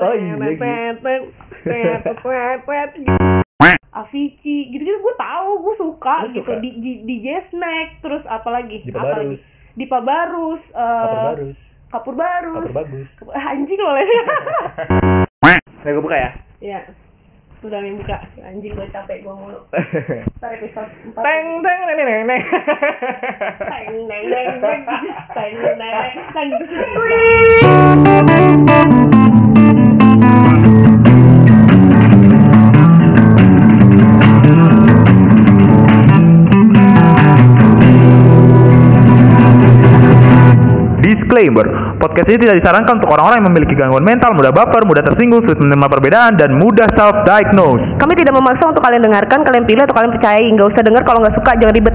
Oh, iya, Avicii gitu-gitu gue tahu gue suka Lu gitu. suka? di di DJ Snack terus apa lagi Dipa apa? Barus. Dipa Barus eh, Kapur barus. Kapur Barus Kapur bagus. anjing loh Nah, gue buka ya. ya udah nih buka. Anjing gue capek gue mulu. Ntar episode 4 Teng teng neng neng neng. teng neng neng neng. Teng neng neng Disclaimer, podcast ini tidak disarankan untuk orang-orang yang memiliki gangguan mental, mudah baper, mudah tersinggung, sulit menerima perbedaan, dan mudah self-diagnose. kami tidak memaksa untuk kalian dengarkan kalian pilih atau kalian percayai nggak usah denger kalau nggak suka jangan ribet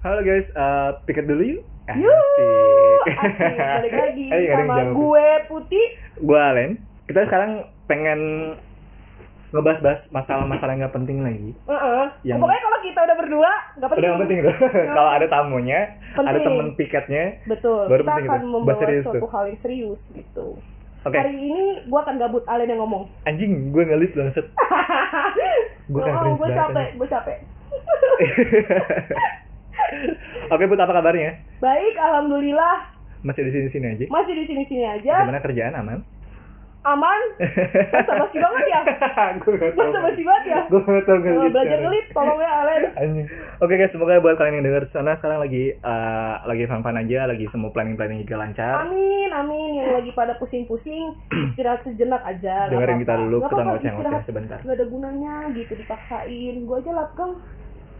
Halo guys, eh piket dulu yuk. Yuh, asik, balik lagi Eh, ada yang sama gue Putih Gue Alen. Kita sekarang pengen ngebahas-bahas masalah-masalah yang gak penting lagi. Heeh. Yang- Pokoknya kalau kita udah berdua nggak penting. Udah gak penting tuh. Kalau ada tamunya, ada Penting. temen piketnya. Betul. Baru kita penting akan itu. membawa suatu hal yang serius gitu. Oke. Hari ini gue akan gabut Alen yang ngomong. Anjing, gue ngelis banget. Gua kan oh, gue capek, gue capek. Oke, Put, apa kabarnya? Baik, alhamdulillah Masih di sini-sini aja. masih di sini-sini aja. Gimana kerjaan aman? Aman. Masa basi banget ya? gue gak tau. Masa basi banget ya? Gue gak tau Eh, ngelis. belajar ngelit, tolong ya Alen. Anjing. Oke guys, semoga buat kalian yang denger sana sekarang lagi eh, lagi fun-fun aja, lagi semua planning-planning juga lancar. Amin, amin. Yang lagi pada pusing-pusing, istirahat sejenak aja. Dengerin kita dulu, kita ngoceh-ngoceh istirahat. sebentar. Nggak ada gunanya gitu dipaksain. Gue aja lapgang.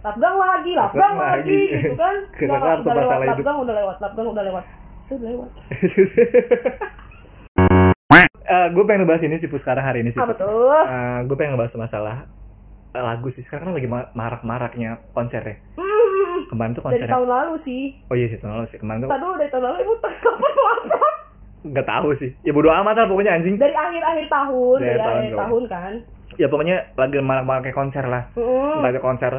Lapgang lagi, lapgang lagi, lagi. gitu kan. Nggak, kan udah lewat, lapgang udah lewat, lapgang udah lewat. Sudah lewat. gue pengen ngebahas ini sih sekarang hari ini sih. Apa tuh? Eh, gue pengen ngebahas masalah eh, lagu sih. Sekarang kan lagi ma- marak-maraknya konser ya. Hmm, Kemarin tuh dari konsernya. tahun lalu sih. Oh iya sih tahun lalu sih. Kemarin tuh Tadi dari tahun lalu ibu kapan upload? nggak tahu sih. Ya bodo amat lah pokoknya anjing. Dari akhir-akhir tahun, Dari dari tahun akhir dong. tahun kan. Ya pokoknya lagi marak-maraknya konser lah. Hmm. Entah itu konser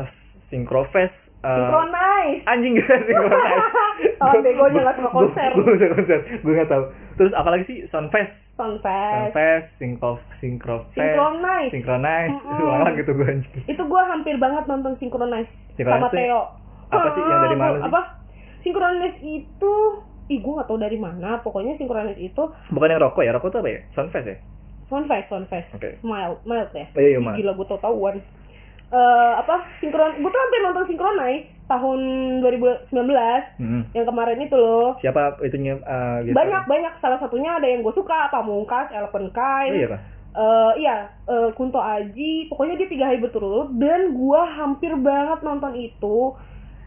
Synchro-Fest. eh, Synchronize. anjing gak Synchro-Fest. Oh, begonya nggak suka konser. Gue gak konser. Gue gak tahu. Terus apalagi sih Soundfest. Sunfest. Sunfest, Synchro, Synchrofest, Synchronize. Synchronize, Mm-mm. ulang gitu gue anjing. Itu gua hampir banget nonton Synchronize Synchronize sama Theo. apa sih yang dari mana sih? Apa? Synchronize itu Ih, gua gak tahu dari mana. Pokoknya Synchronize itu Bukan yang rokok ya, rokok tuh apa ya? Sunfest ya? Sunfest, Sunfest. Oke. Mild, mild ya. Oh, iya, iya, mild. Gila gua tau tahuan. Eh apa? Synchronize. Gua tuh hampir nonton Synchronize tahun 2019 Hmm. yang kemarin itu loh. Siapa itunya uh, gitu? Banyak banyak salah satunya ada yang gue suka Pamungkas, Elephant Oh Kind, iya? Eh, iya, eh, Kunto Aji, pokoknya dia tiga hari berturut-turut dan gua hampir banget nonton itu.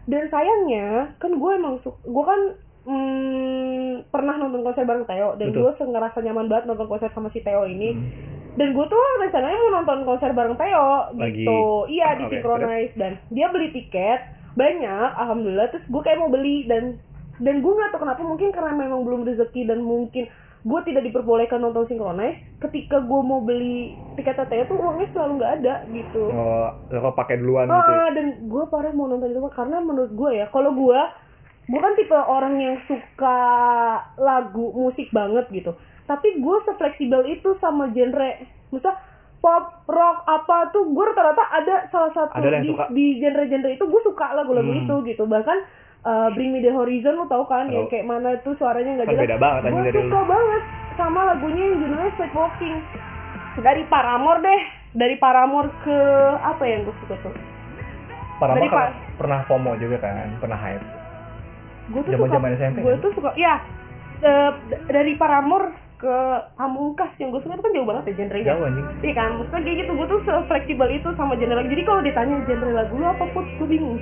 Dan sayangnya, kan gue emang su- gue kan mm, pernah nonton konser bareng Theo dan gue ngerasa nyaman banget nonton konser sama si Theo ini. Hmm. Dan gue tuh rencananya mau nonton konser bareng Theo Lagi. gitu. Iya di Oke, Synchronize dan dia beli tiket banyak, alhamdulillah. Terus gue kayak mau beli dan dan gue nggak tahu kenapa mungkin karena memang belum rezeki dan mungkin gue tidak diperbolehkan nonton Synchronize. Ketika gue mau beli tiket Theo tuh uangnya selalu nggak ada gitu. Oh, rokok pakai duluan gitu. ya? Ah, dan gue parah mau nonton itu karena menurut gue ya, kalau gue, gue kan tipe orang yang suka lagu musik banget gitu. Tapi gue sefleksibel itu sama genre, misal pop, rock, apa tuh gue rata-rata ada salah satu Ada di, suka. di genre-genre itu gue suka lagu-lagu Hmm. itu gitu. Bahkan uh, Bring Me The Horizon lo tau kan, yang kayak mana tuh suaranya nggak Kan jelas. beda banget Gue suka banget sama lagunya yang judulnya Sleepwalking. Dari Paramore deh, dari Paramore ke apa yang gue suka tuh? Kan pa- pernah FOMO juga kan, pernah hype. gue tuh Zaman-zaman suka SMP gue kan? tuh suka ya d- dari Paramore ke Pamungkas yang gue suka itu kan jauh banget ya genre-nya. Jauh anjing. iya kan? Maksudnya kayak gitu gue tuh fleksibel itu sama genre lagu. Jadi kalau ditanya genre lagu lu apa put? Gue bingung.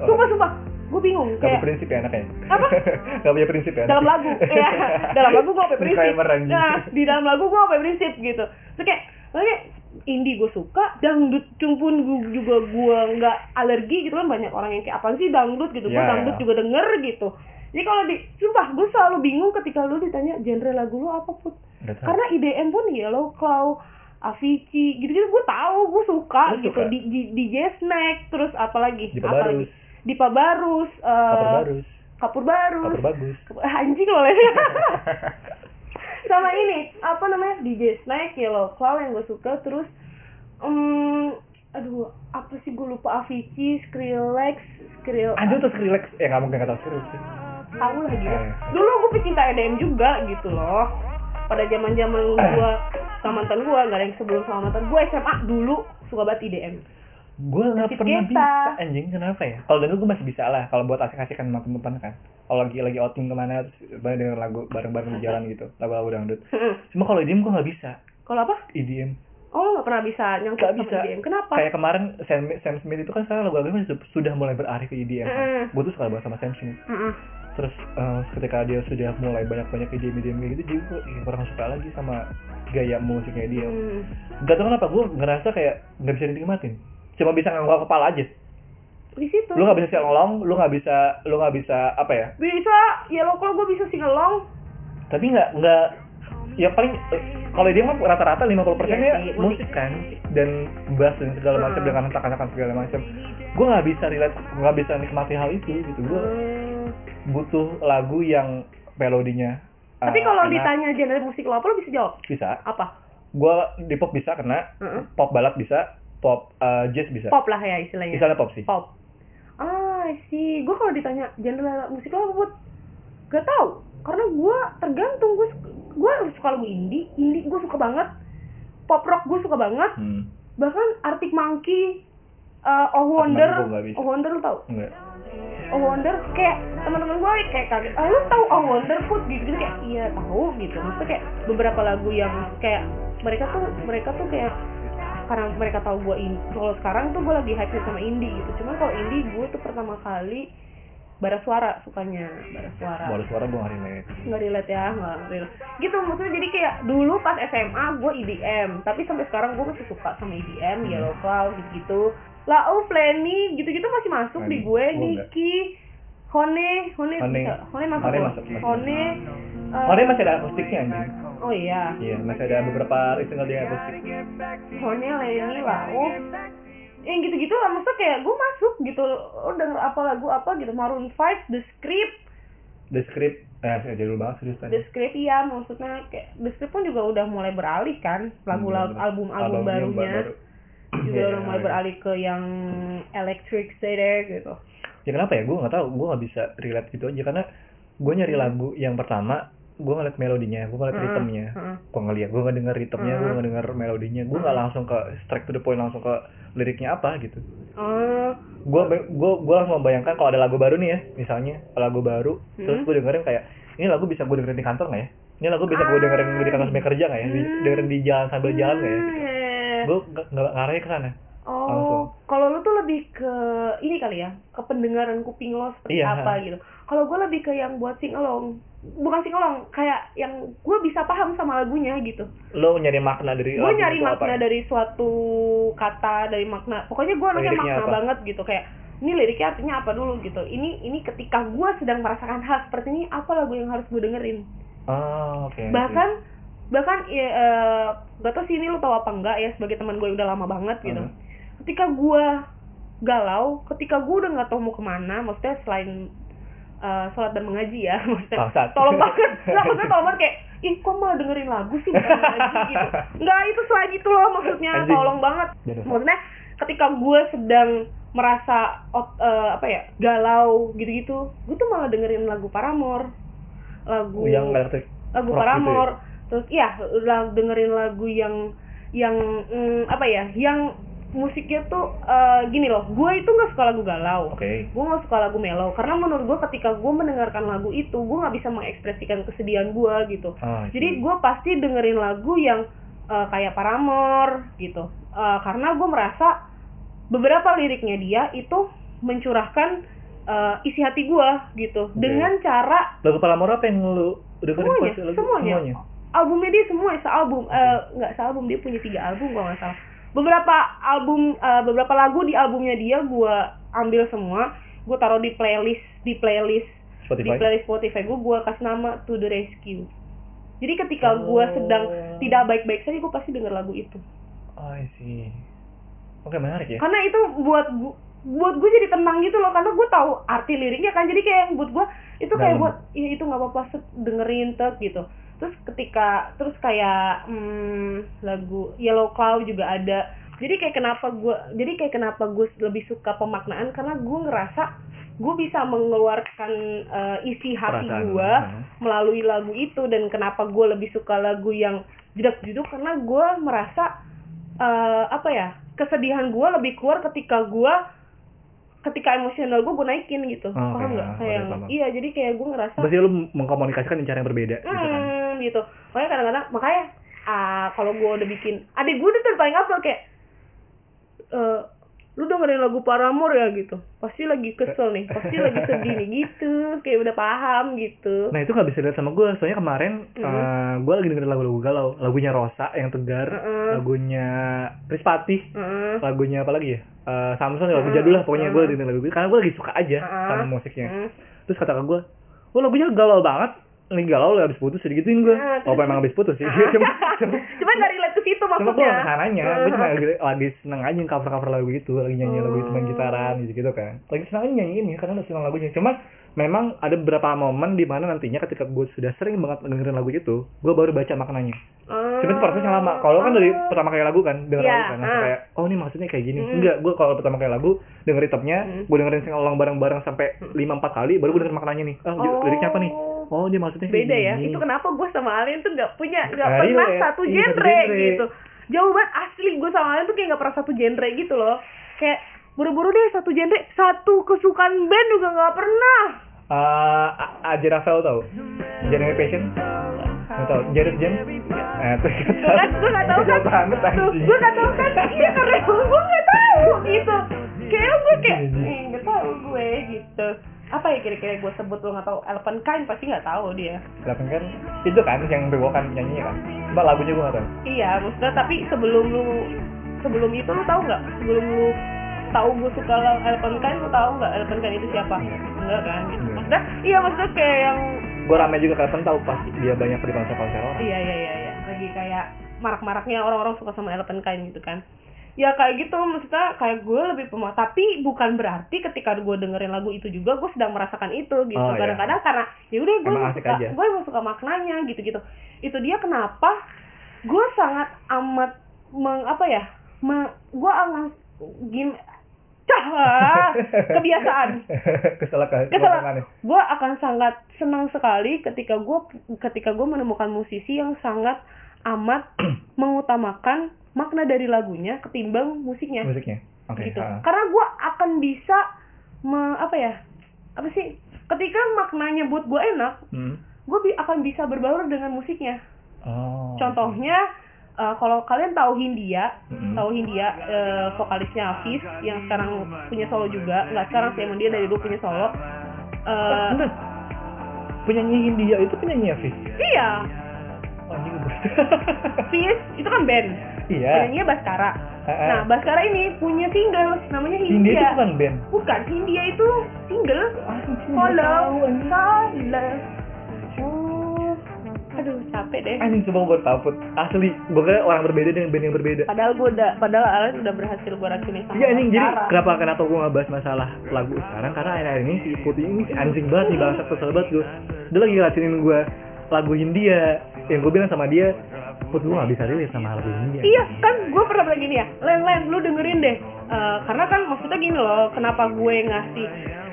Sumpah sumpah. Gue bingung Gak kayak prinsip ya anaknya? Apa? Gak punya prinsip ya dalam anaknya? lagu ya dalam lagu gue apa prinsip? Nah di dalam lagu gue apa prinsip gitu. Terus kayak kayak indie gue suka dangdut pun gue juga gue nggak alergi gitu kan banyak orang yang kayak apa sih dangdut? gitu. Gue Ya, dangdut ya. juga denger gitu jadi kalau di sumpah gue selalu bingung ketika lu ditanya genre lagu lu apa put karena IDM pun Yellow Claw Avicii gitu-gitu gue tahu gue suka Lu gitu suka? di, di DJ Snack terus apa lagi Dipa apa Barus. lagi Dipa Barus eh, Kapur barus. kapur baru Kapur bagus. anjing loh sama ini apa namanya DJ Snake Yellow Claw yang gue suka terus um, aduh apa sih gue lupa Avicii Skrillex Skrill Anjir tuh Skrillex. Ya nggak mungkin nggak tahu Skrillex sih. Tahu lah gitu Eh. dulu gue pecinta EDM juga gitu loh pada zaman zaman gue sama mantan gue nggak ada yang sebelum sama mantan gue SMA dulu suka banget EDM Gue nggak pernah kita. bisa anjing kenapa ya? Kalau dulu gue masih bisa lah. Kalau buat asik-asikan sama teman kan. Kalau lagi lagi outing ke mana terus bareng denger lagu bareng-bareng di jalan gitu. Lagu-lagu dangdut. Cuma kalau EDM gue nggak bisa. kalau apa EDM. oh lo nggak pernah bisa nyangkut sama bisa. EDM kenapa Kayak kemarin Sam, Sam Smith itu kan sekarang lagu-lagunya sudah, mulai beralih ke EDM. Kan? Mm. Gue tuh suka banget sama Sam Smith. Mm-mm. Terus eh, ketika dia sudah mulai banyak-banyak EDM kayak gitu, jadi gue ya, kurang suka lagi sama gaya musiknya dia. Hmm. Gak tau kenapa gue ngerasa kayak nggak bisa dinikmatin. Cuma bisa ngangguk kepala aja. di situ Lu nggak bisa siang lu nggak bisa, lu nggak bisa apa ya? bisa ya lo kalau gue bisa sing along Tapi nggak nggak ya paling kalau dia mah rata-rata 50% Iya persennya sih, musik. kan dan bass dan segala macam Hmm. dengan hentakan-hentakan segala macam. Gue nggak bisa relate, nggak bisa nikmati hal itu gitu. Gue Hmm. Butuh lagu yang melodinya. tapi eh, kalau enak. ditanya genre musik lo apa lo bisa jawab bisa, apa gue di pop bisa kena, Heeh. pop balad bisa, pop eh, jazz bisa. pop lah ya istilahnya Misalnya pop sih. pop ah sih gue kalau ditanya genre musik lo apa buat gak tau karena gue tergantung gue gue suka lagu indie indie gue suka banget pop rock gue suka banget Hmm. bahkan Arctic Monkey uh, Oh Wonder. Oh Wonder lo tau Enggak. Oh Wonder kayak teman-teman gue kayak kaget ah lu tahu Oh Wonder put gitu gitu kayak iya tahu gitu. Maksudnya kayak beberapa lagu yang kayak mereka tuh mereka tuh kayak karena mereka tahu gue ini kalau sekarang tuh gue lagi hype sama indie gitu. Cuman kalau indie gue tuh pertama kali bara suara sukanya bara suara. Baru suara gue nggak relate. nggak relate ya nggak relate. Gitu maksudnya jadi kayak dulu pas SMA gue EDM tapi sampai sekarang gue masih suka sama EDM Hmm. Yellow gitu gitu Lau Flenny gitu gitu masih masuk di Flenny. gue enggak. Niki Hone Hone Hone. bisa Hone masuk Hone masuk, masuk. Hone eh, Oh dia masih ada akustiknya anjing. oh iya Iya, masih ada beberapa single dia akustik. Hone Lenny Lau yang gitu-gitu lah maksudnya kayak gue masuk gitu oh denger apa lagu apa gitu Maroon 5 The Script The Script, eh saya jadul banget serius tadi. The Script iya maksudnya kayak The Script pun juga udah mulai beralih kan lagu Hmm, bener. album album Albumnya barunya baru. Juga Iya, udah mulai iya. beralih ke yang electric city gitu Ya kenapa ya? Gue nggak tahu. Gue nggak bisa relate gitu aja karena gue nyari lagu yang pertama, gue ngeliat melodinya, gue ngeliat Heeh, ritmenya. heeh. Gue ngeliat, gue nggak denger ritmenya, gue Heeh. nggak denger melodinya. Gue nggak langsung ke straight to the point langsung ke liriknya apa gitu. oh Gue gue gue langsung membayangkan kalau ada lagu baru nih ya, misalnya lagu baru, terus Hmm. gue dengerin kayak ini lagu bisa gue dengerin di kantor nggak ya? Ini lagu bisa gue Ah. dengerin di kantor sambil kerja nggak ya? Di, Hmm. dengerin di jalan sambil jalan nggak ya? Hmm, iya. Gue nggak ngarahnya ke sana. oh kalau lu tuh lebih ke ini kali ya ke pendengaran kuping lo seperti Iya. apa gitu kalau gue lebih ke yang buat sing along bukan sing along kayak yang gue bisa paham sama lagunya gitu Lo nyari makna dari gue nyari makna apa? dari suatu kata dari makna pokoknya gue anaknya Liriknya makna apa? banget gitu kayak ini liriknya artinya apa dulu gitu ini ini ketika gue sedang merasakan hal seperti ini apa lagu yang harus gue dengerin Oh, oke. bahkan bahkan ya eh, gak tau sih ini lu tahu apa enggak ya sebagai teman gue udah lama banget gitu. Hmm. ketika gue galau ketika gue udah nggak tahu mau ke mana maksudnya selain eh, sholat dan mengaji ya maksudnya Bangsat. tolong banget. Nggak maksudnya tolong banget kayak ih kok malah dengerin lagu sih bukan mengaji? gitu. Nggak itu selain itu loh maksudnya Anjing. tolong banget. Maksudnya ketika gue sedang merasa eh, apa ya galau gitu-gitu gue tuh malah dengerin lagu Paramore lagu yang elektrik lagu Paramore terus la- dengerin lagu yang yang mm, apa ya yang musiknya tuh eh, gini loh gue itu nggak suka lagu galau. Oke. gue nggak suka lagu mellow karena menurut gue ketika gue mendengarkan lagu itu gue nggak bisa mengekspresikan kesedihan gue gitu. Ah, jadi gue pasti dengerin lagu yang eh, kayak Paramore gitu. Eh, karena gue merasa beberapa liriknya dia itu mencurahkan eh, isi hati gue gitu. Oke. dengan cara lagu Palamora apa yang lu dengerin semuanya, lagu? semuanya. Albumnya dia semua sealbum eh nggak sealbum dia punya tiga album kalau nggak salah. Beberapa album eh, beberapa lagu di albumnya dia gue ambil semua gue taruh di playlist di playlist di Spotify? playlist Spotify gue gue kasih nama To The Rescue. Jadi ketika Oh. gue sedang tidak baik-baik saja gue pasti denger lagu itu. Oh, I see. Oke menarik ya. Karena itu buat gu- buat gue jadi tenang gitu loh karena gue tahu arti liriknya kan. Jadi kayak buat gue itu kayak Dalam. buat ya itu nggak apa-apa dengerin tek gitu terus ketika terus kayak hmm, lagu Yellow Cloud juga ada. Jadi kayak kenapa gue jadi kayak kenapa gue lebih suka pemaknaan karena gue ngerasa gue bisa mengeluarkan eh, isi hati gue melalui lagu itu dan kenapa gue lebih suka lagu yang jedak jeduk karena gue merasa eh, apa ya kesedihan gue lebih keluar ketika gue ketika emosional gue gue naikin gitu Oh, paham nggak ah, kayak paham. iya jadi kayak gue ngerasa Berarti lu mengkomunikasikan dengan cara yang berbeda gitu kan. hmm, gitu makanya kadang-kadang makanya ah kalau gue udah bikin adik gue tuh paling apa kayak eh lu dengerin lagu Paramore ya gitu pasti lagi kesel nih pasti lagi sedih nih gitu kayak udah paham gitu Nah itu nggak bisa lihat sama gue, soalnya kemarin Mhm. eh, gue lagi dengerin lagu-lagu galau, lagunya Rosa yang tegar, Mhm. lagunya Prispati, Heeh. lagunya apa lagi ya? Eh, Samson lagu Mhm. jadul lah pokoknya gue dengerin lagu itu karena gue lagi suka aja sama musiknya. Hmm. Terus kata gue, oh lagunya galau banget, lagi galau lagi habis putus digituin gue. Ah, Oh terus- emang habis putus sih. Ah. cuma cuma, cuma nggak relate ke situ cuma gue maksudnya gak ke sananya, gue cuma lagi, lagi seneng aja cover cover lagu gitu, lagi nyanyi lagu itu main Oh. gitaran gitu gitu kan. Lagi seneng aja nyanyiin ya karena udah seneng lagunya. Cuma memang ada beberapa momen di mana nantinya ketika gue sudah sering banget dengerin lagu itu, gue baru baca maknanya. Ah. Cuma itu prosesnya lama. Kalau kan dari Ah. pertama kali lagu kan, denger Iya, lagu kan, ah. kayak oh ini maksudnya kayak gini. Enggak, gue kalau pertama kali lagu dengerin topnya, Hmm. gue dengerin sing bareng-bareng sampai lima empat kali, baru gue denger maknanya nih. Oh, Oh. liriknya apa nih? Oh, dia maksudnya beda ya. itu kenapa gue sama Alien tuh nggak punya nggak Nah, pernah iya, satu iya, satu genre genre. gitu. Jauh banget asli gue sama Alien tuh kayak nggak pernah satu genre gitu loh. Kayak buru-buru deh satu genre satu kesukaan band juga nggak pernah. Eh, A- Aja Rafael tau? Generation? Nggak tau? Jared Jam? Eh, tuh kan gue nggak tahu kan. Banget gue nggak tahu kan. Iya karena gue nggak tahu gitu. Kayak gue kayak eh, nggak tahu gue gitu apa ya kira-kira gue sebut lo nggak tahu Elephant Kind pasti nggak tahu dia Delapan kan itu kan yang bewokan nyanyinya kan. Cuma lagunya gue gak tau. Iya, maksudnya tapi sebelum lu sebelum itu lu tahu nggak? Sebelum lu tahu gue suka Elephant Kind, lu tahu nggak Elephant Kind itu siapa? Enggak kan? Gitu. Maksudnya, iya maksudnya kayak yang Gue rame juga kapan tahu pasti dia banyak di konser-konser orang. iya iya iya iya lagi kayak marak-maraknya orang-orang suka sama Elephant Kind gitu kan. Ya kayak gitu maksudnya kayak gue lebih pemah tapi bukan berarti ketika gue dengerin lagu itu juga gue sedang merasakan itu gitu Oh, iya. kadang-kadang karena ya udah gue suka aja. gue emang suka maknanya gitu-gitu itu dia kenapa gue sangat amat meng apa ya me, gue amat gim Cah, kebiasaan kesel Ngomongannya. gue akan sangat senang sekali ketika gue ketika gue menemukan musisi yang sangat amat mengutamakan makna dari lagunya ketimbang musiknya Musiknya. Oke. gitu ah. karena gue akan bisa me, apa ya apa sih ketika maknanya buat gue enak Hmm. gue bi- akan bisa berbaur dengan musiknya Oh. contohnya eh, kalau kalian tahu Hindia Mm-mm. tahu Hindia eh, vokalisnya Hafiz yang sekarang punya solo juga nggak sekarang sih emang dia dari dulu punya solo Eh, Bentar. Penyanyi Hindia itu penyanyi Hafiz. iya Oh, Hafiz itu kan band Iya. penyanyinya Baskara Ha-ha. nah Baskara ini punya single namanya Hindia itu bukan band. bukan Hindia itu single follow nggak follow oh aduh capek deh Anjing coba gue tahu Put. Asli, gue kira orang berbeda dengan band yang berbeda. padahal gue udah padahal Alan udah berhasil gue racunin sama Iya anjing, jadi kenapa kenapa gue ngebahas masalah lagu sekarang karena akhir-akhir ini si Putih ini anjing banget nih bangsa kesel banget gue. Dia lagi ngelacunin gue lagu Hindia yang gue bilang sama dia, Put gue gak bisa relate sama lagu Hindia. Iya kan gue pernah bilang gini ya Len Len lu dengerin deh. Eh, Karena kan maksudnya gini loh Kenapa gue ngasih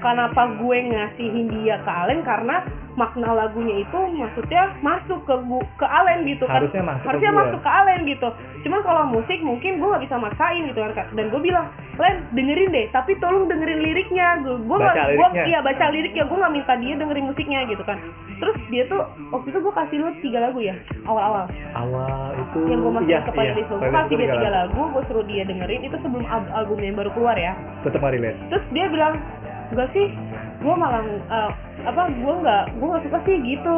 Kenapa gue ngasih Hindia ke Alen? Karena makna lagunya itu maksudnya masuk ke ke Alen gitu kan. Harusnya masuk ke harusnya gue. masuk ke Alen gitu. Cuman kalau musik mungkin gue nggak bisa maksain gitu kan dan gue bilang Len dengerin deh tapi tolong dengerin liriknya. Gue gue gue iya baca liriknya. Gue nggak minta dia dengerin musiknya gitu kan. Terus dia tuh waktu itu gue kasih lu tiga lagu ya awal-awal. Awal itu yang gue masukin iya, ke playlist iya, gue playlist kasih itu dia tiga tiga lagu gue suruh dia dengerin itu sebelum al- album yang baru keluar ya. Relate. terus dia bilang enggak sih gue malah eh, apa gue nggak gue nggak suka sih gitu.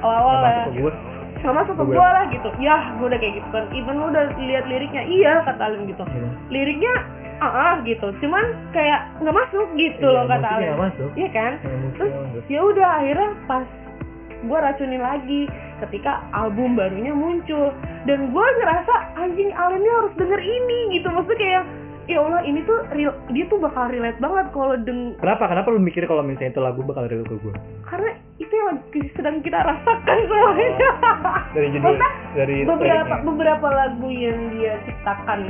Awal-awal ya gue. nggak masuk ke Gue gue lah gitu. Ya gue udah kayak gitu kan. Even lu udah lihat liriknya iya kata Alin gitu. Iya. liriknya ah ah gitu. Cuman kayak nggak masuk gitu Iya, loh kata masuk. iya kan? Iya, musiknya terus ya udah akhirnya pas gue racunin lagi ketika album barunya muncul dan gue ngerasa anjing Alin ini harus denger ini gitu maksudnya kayak ya Allah ini tuh real, dia tuh bakal relate banget kalau deng Kenapa? Kenapa lu mikir kalau misalnya itu lagu bakal relate ke gue? karena itu yang lagi sedang kita rasakan semuanya. Dari judul, dari beberapa beberapa lagu yang dia ciptakan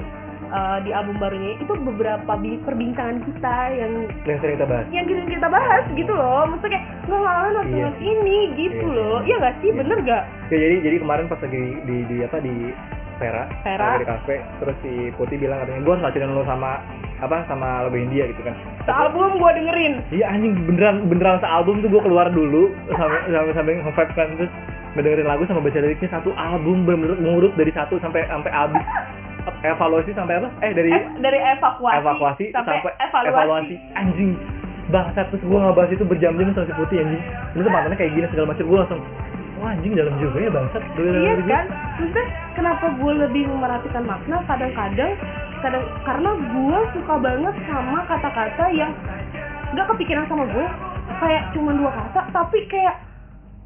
uh, di album barunya itu beberapa bi- perbincangan kita yang yang sering kita bahas. yang kita kita bahas gitu loh maksudnya kayak nggak lalan waktu Iya. ini gitu Iya. loh iya gak sih bener gak Ya, jadi jadi kemarin pas lagi di, di apa di Vera, Vera. di kafe, terus si Putih bilang katanya gue harus ngajarin lo sama apa sama lagu India gitu kan. sealbum gua dengerin Iya anjing beneran beneran sealbum tuh gue keluar dulu sampai sampai sampai kan terus ngedengerin lagu sama baca liriknya satu album bener-bener ngurut dari satu sampai sampai habis evaluasi sampai apa? Eh dari Eh, dari evakuasi, evakuasi sampai, sampai evaluasi, evaluasi. Anjing bangsat terus gue ngebahas itu berjam-jam sama si putih anjing. Ini tuh mantannya kayak gini segala macam. Gue langsung wah anjing dalam juga ya bangsat. Iya juga. kan? Maksudnya kenapa gue lebih memerhatikan makna? Kadang-kadang kadang karena gue suka banget sama kata-kata yang nggak kepikiran sama gue kayak cuma dua kata tapi kayak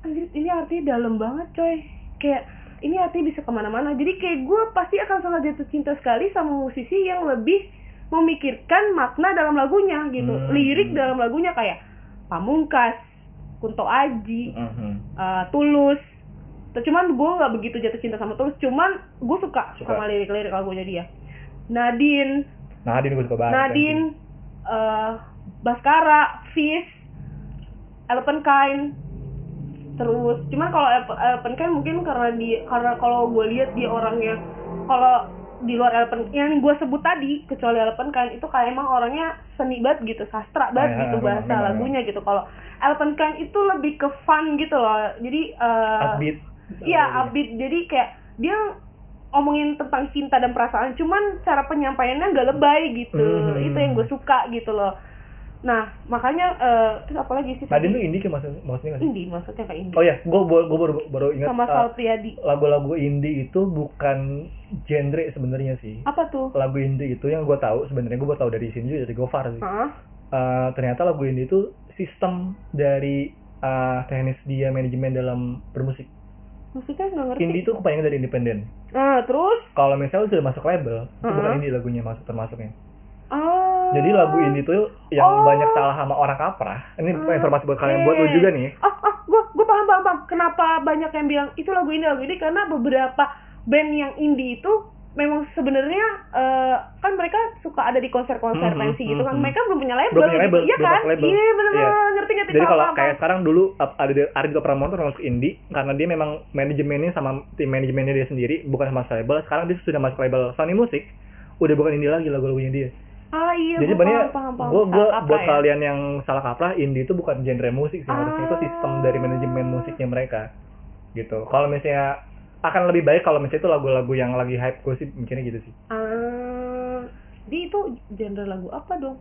anjir ini artinya dalam banget coy. Kayak ini artinya bisa ke mana-mana. Jadi kayak gue pasti akan sangat jatuh cinta sekali sama musisi yang lebih memikirkan makna dalam lagunya gitu. Hmm. lirik dalam lagunya kayak Pamungkas Kunto Aji Mhm. uh, tulus. Cuman gue nggak begitu jatuh cinta sama tulus cuman gue suka, Suka. sama lirik-lirik lagunya dia. Nadine. Nadine gue suka banget Nadine uh, Baskara Fish Elephant Kind terus cuman kalau Elephant Elephant Kind mungkin karena di karena kalau gue lihat dia orangnya kalau di luar Elephant yang gue sebut tadi kecuali Elephant Kind itu kayak emang orangnya seni banget gitu sastra banget Ah, gitu memang, bahasa lagunya gitu kalau Elephant Kind itu lebih ke fun gitu loh jadi uh, upbeat Iya, upbeat. Jadi kayak dia ngomongin tentang cinta dan perasaan, cuman cara penyampaiannya nggak lebay gitu. Hmm. Itu yang gue suka gitu loh. Nah, makanya eh terus apa lagi sih? Nadine tuh indie kayak maksud, maksudnya sih? indie maksudnya kayak indie. Oh ya, gue gue baru baru ingat Sama uh, Sal Priadi. lagu-lagu indie itu bukan genre sebenarnya sih. Apa tuh? Lagu indie itu yang gue tahu sebenarnya gue baru tahu dari sini juga dari Gofar sih. Hah? Eh, ternyata lagu indie itu sistem dari eh, teknis dia manajemen dalam bermusik. Maksudnya nggak ngerti. Indie itu kebanyakan dari independen. Nah, terus Kalau misalnya sudah masuk label, itu Uh-huh. bukan indie lagunya masuk termasuknya. ah Jadi lagu indie itu yang Oh. banyak salah sama orang kaprah. Ini Ah, informasi buat kalian buat lu juga nih. Ah, ah, gue gue paham paham paham. Kenapa banyak yang bilang itu lagu indie lagu indie karena beberapa band yang indie itu memang sebenarnya eh, kan mereka suka ada di konser-konser Hmm, pensi hmm, gitu kan. hmm. Mereka belum punya label, Belum punya gitu. label, Iya kan? masuk. Iya benar-benar Iya. ngerti ngerti. Jadi kalau kayak. Sekarang dulu ada ada juga Pramono termasuk indie karena dia memang manajemennya sama tim manajemennya dia sendiri bukan sama label. Sekarang dia sudah masuk label Sony Music, udah bukan indie lagi lagu-lagunya dia. Ah iya, Jadi gua sebenarnya gue gue buat ya. kalian yang salah kaprah indie itu bukan genre musik sih harusnya itu Ah. sistem dari manajemen musiknya mereka gitu. Kalau misalnya akan lebih baik kalau misalnya itu lagu-lagu yang lagi hype gue sih mikirnya gitu sih. Ah, jadi itu genre lagu apa dong?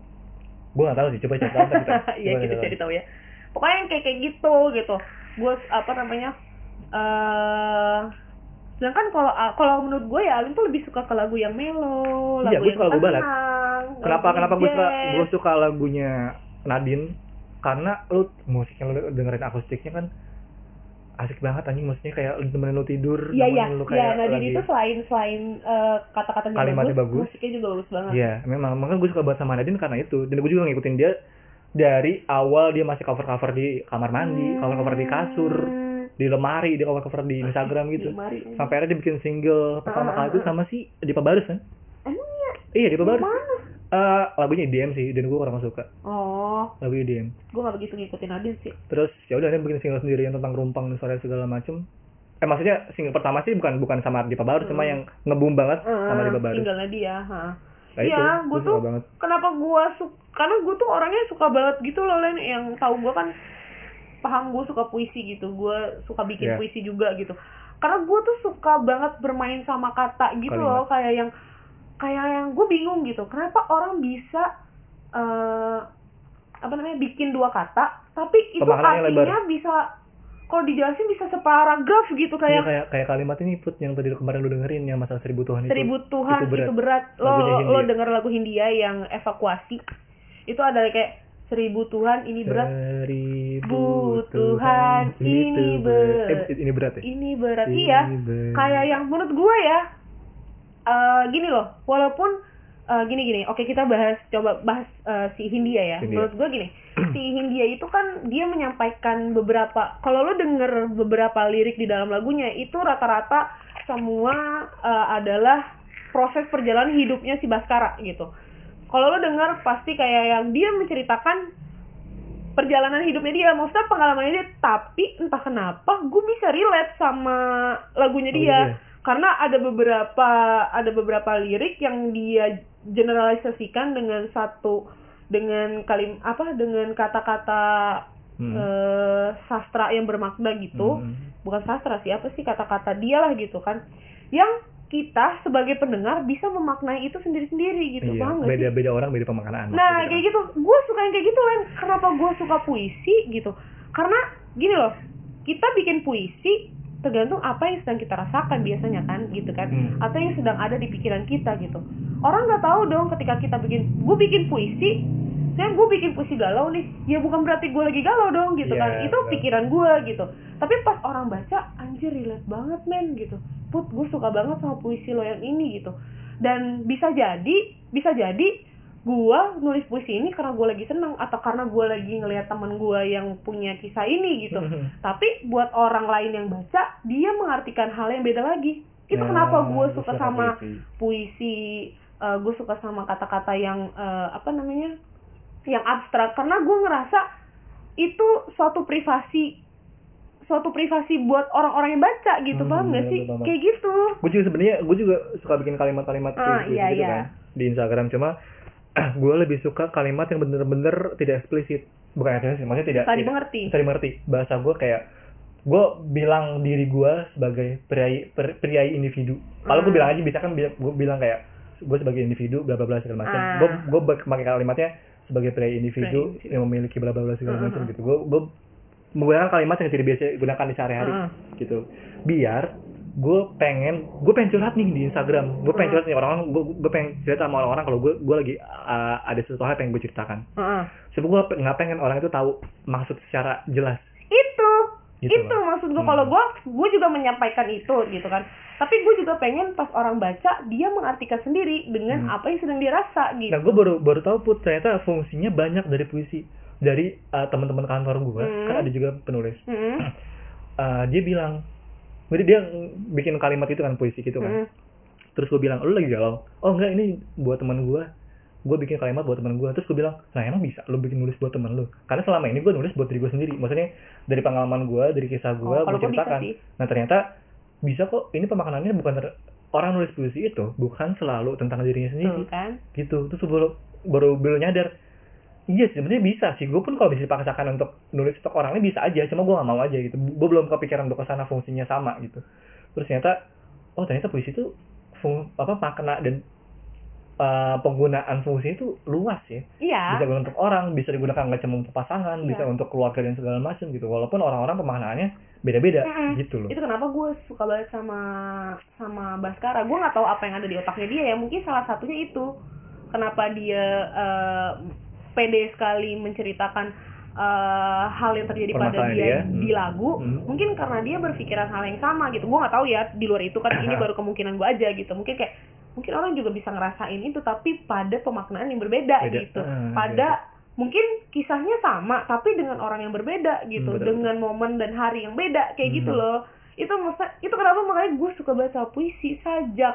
Gue gak tahu sih coba cari tahu ntar kita. Iya kita cari tahu ya. Pokoknya yang kayak kayak gitu gitu. Gue apa namanya? eh sedangkan kalau kalau menurut gue ya Alin tuh lebih suka ke lagu yang melo, Iya, lagu gue yang suka lagu tenang, kenapa kenapa gue suka gue suka lagunya Nadine karena lu musiknya lu dengerin akustiknya kan asik banget anjing musiknya kayak temenin lu tidur Iya iya, lu iya. kayak Nadine lagi itu selain selain eh, kata-katanya Kalimatnya bagus. musiknya juga bagus banget. iya memang makanya gue suka banget sama Nadine karena itu dan gue juga ngikutin dia dari awal dia masih cover cover di kamar mandi Hmm. cover cover di kasur di lemari dia cover cover di Instagram gitu. Di lemari. sampai akhirnya dia bikin single pertama Ah, kali. Itu ah, sama si Dipa Barus kan? Emangnya? iya? Dipa Barus? Eh, lagunya IDM sih dan gue kurang suka. Oh, lagu IDM gue gak begitu ngikutin Nadine sih. terus ya udah dia bikin single sendiri yang tentang rumpang dan suara segala macem. Eh maksudnya single pertama sih bukan bukan sama Dipa Barus cuma Hmm. yang ngeboom banget sama Eh, Dipa Barus. tinggalnya dia, ha. nah Iya, gue tuh banget. kenapa gue suka karena gue tuh orangnya suka banget gitu loh Len. Yang tahu gue kan paham gue suka puisi gitu gue suka bikin Iya. puisi juga gitu karena gue tuh suka banget bermain sama kata gitu Kalimat. loh kayak yang kayak yang gue bingung gitu kenapa orang bisa eh apa namanya bikin dua kata tapi itu artinya lebar. bisa kalau dijelasin bisa separagraf gitu Iya, kayak kayak kayak kalimat ini put yang tadi kemarin lu dengerin yang masalah seribu Tuhan itu seribu Tuhan itu itu berat. berat, lo lo denger lagu Hindia yang evakuasi itu ada kayak seribu Tuhan ini berat seribu Tuhan, ini berat. eh, ini berat ya ini berat Ini iya berat. kayak yang menurut gue ya eh gini loh walaupun eh, gini gini oke kita bahas coba bahas eh, si Hindia ya Hindia. menurut gue gini si Hindia itu kan dia menyampaikan beberapa kalau lo denger beberapa lirik di dalam lagunya itu rata-rata semua eh, adalah proses perjalanan hidupnya si Baskara gitu kalau lo denger pasti kayak yang dia menceritakan perjalanan hidupnya dia maksudnya pengalamannya dia tapi entah kenapa gue bisa relate sama lagunya Lagu dia dia. karena ada beberapa ada beberapa lirik yang dia generalisasikan dengan satu dengan kalim apa dengan kata-kata Hmm. eh, sastra yang bermakna gitu Hmm. bukan sastra sih apa sih kata-kata dia lah gitu kan yang kita sebagai pendengar bisa memaknai itu sendiri-sendiri gitu Iya, paham nggak sih? beda-beda orang beda pemakanaan. Nah maksudnya. kayak gitu, gue suka yang kayak gitu Len. Kenapa gue suka puisi gitu? Karena gini loh, kita bikin puisi tergantung apa yang sedang kita rasakan biasanya kan, gitu kan? Hmm. Atau yang sedang ada di pikiran kita gitu. Orang nggak tahu dong ketika kita bikin, gue bikin puisi, saya gue bikin puisi galau nih, ya bukan berarti gue lagi galau dong gitu Iya, kan? Itu benar. pikiran gue gitu. Tapi pas orang baca, anjir relate banget men gitu. Put, gue suka banget sama puisi lo yang ini gitu. Dan bisa jadi, bisa jadi gua nulis puisi ini karena gue lagi seneng atau karena gue lagi ngelihat temen gue yang punya kisah ini gitu tapi buat orang lain yang baca dia mengartikan hal yang beda lagi itu Nah, kenapa gue gua suka sama puisi. puisi gue suka sama kata-kata yang eh, apa namanya yang abstrak karena gue ngerasa itu suatu privasi suatu privasi buat orang-orang yang baca gitu Hmm, paham bener, sih betul. kayak gitu gue juga sebenarnya gue juga suka bikin kalimat-kalimat Ah, puisi iya, gitu iya. kan di Instagram cuma gue lebih suka kalimat yang bener-bener tidak eksplisit bukan eksplisit maksudnya tidak Bisa tidak- dimengerti. bisa dimengerti bahasa gue kayak gue bilang diri gue sebagai priai per- priai individu kalau gue Hmm. bilang aja bisa kan gue bilang kayak gue sebagai individu bla bla bla segala macam Ah. gue gue pakai kalimatnya sebagai priai individu individu. yang memiliki bla bla bla segala Hmm, macam hmm. gitu gue gue menggunakan kalimat yang tidak biasa gunakan di sehari-hari Hmm. gitu. Biar gue pengen gue pengen curhat nih di Instagram. Gue pengen Hmm. curhat nih orang gue gue pengen cerita sama orang-orang kalau gue gue lagi uh, ada sesuatu hal yang gue ceritakan. Heeh. sebab gue nggak pengen orang itu tahu maksud secara jelas. Itu. Gitu itu maksud gue Hmm. kalau gue gue juga menyampaikan itu gitu kan. Tapi gue juga pengen pas orang baca dia mengartikan sendiri dengan Hmm. apa yang sedang dia rasa gitu. Nah gue baru baru tahu put. Ternyata fungsinya banyak dari puisi dari uh, teman-teman kantor gue Hmm. kan ada juga penulis. Hmm. Uh, dia bilang jadi dia bikin kalimat itu kan puisi gitu kan. Hmm. terus gue bilang lu lagi galau? Oh enggak ini buat teman gue gue bikin kalimat buat teman gue terus gue bilang nah emang bisa lu bikin nulis buat teman lu? Karena selama ini gue nulis buat diri gue sendiri. Maksudnya dari pengalaman gue dari kisah gue Oh, gue ceritakan. nah ternyata bisa kok. Ini pemakanannya bukan ter- orang nulis puisi itu bukan selalu tentang dirinya sendiri. Tuh kan? Gitu. Terus baru baru baru nyadar iya sebenarnya bisa sih. Gue pun kalau bisa dipaksakan untuk nulis untuk orang lain bisa aja. Cuma gue gak mau aja gitu. Gue belum kepikiran untuk ke sana fungsinya sama gitu. Terus ternyata oh ternyata puisi itu fung, apa makna dan uh, penggunaan fungsi itu luas ya. Iya. Bisa digunakan untuk orang bisa digunakan nggak cuma untuk pasangan Iya. bisa untuk keluarga dan segala macam gitu. Walaupun orang-orang pemaknaannya beda-beda Mm-mm. gitu loh. Itu kenapa gue suka banget sama sama Baskara. Gue nggak tahu apa yang ada di otaknya dia ya. Mungkin salah satunya itu. Kenapa dia eh, pede sekali menceritakan eh, hal yang terjadi pada dia, dia. di Hmm. lagu Hmm. mungkin karena dia berpikiran hal yang sama gitu gue nggak tahu ya di luar itu kan ini baru kemungkinan gue aja gitu mungkin kayak mungkin orang juga bisa ngerasain itu tapi pada pemaknaan yang berbeda Beda. gitu Ah, pada mungkin kisahnya sama tapi dengan orang yang berbeda gitu Hmm, betul, dengan momen dan hari yang beda kayak Hmm. gitu loh itu masa itu kenapa makanya gue suka baca puisi sajak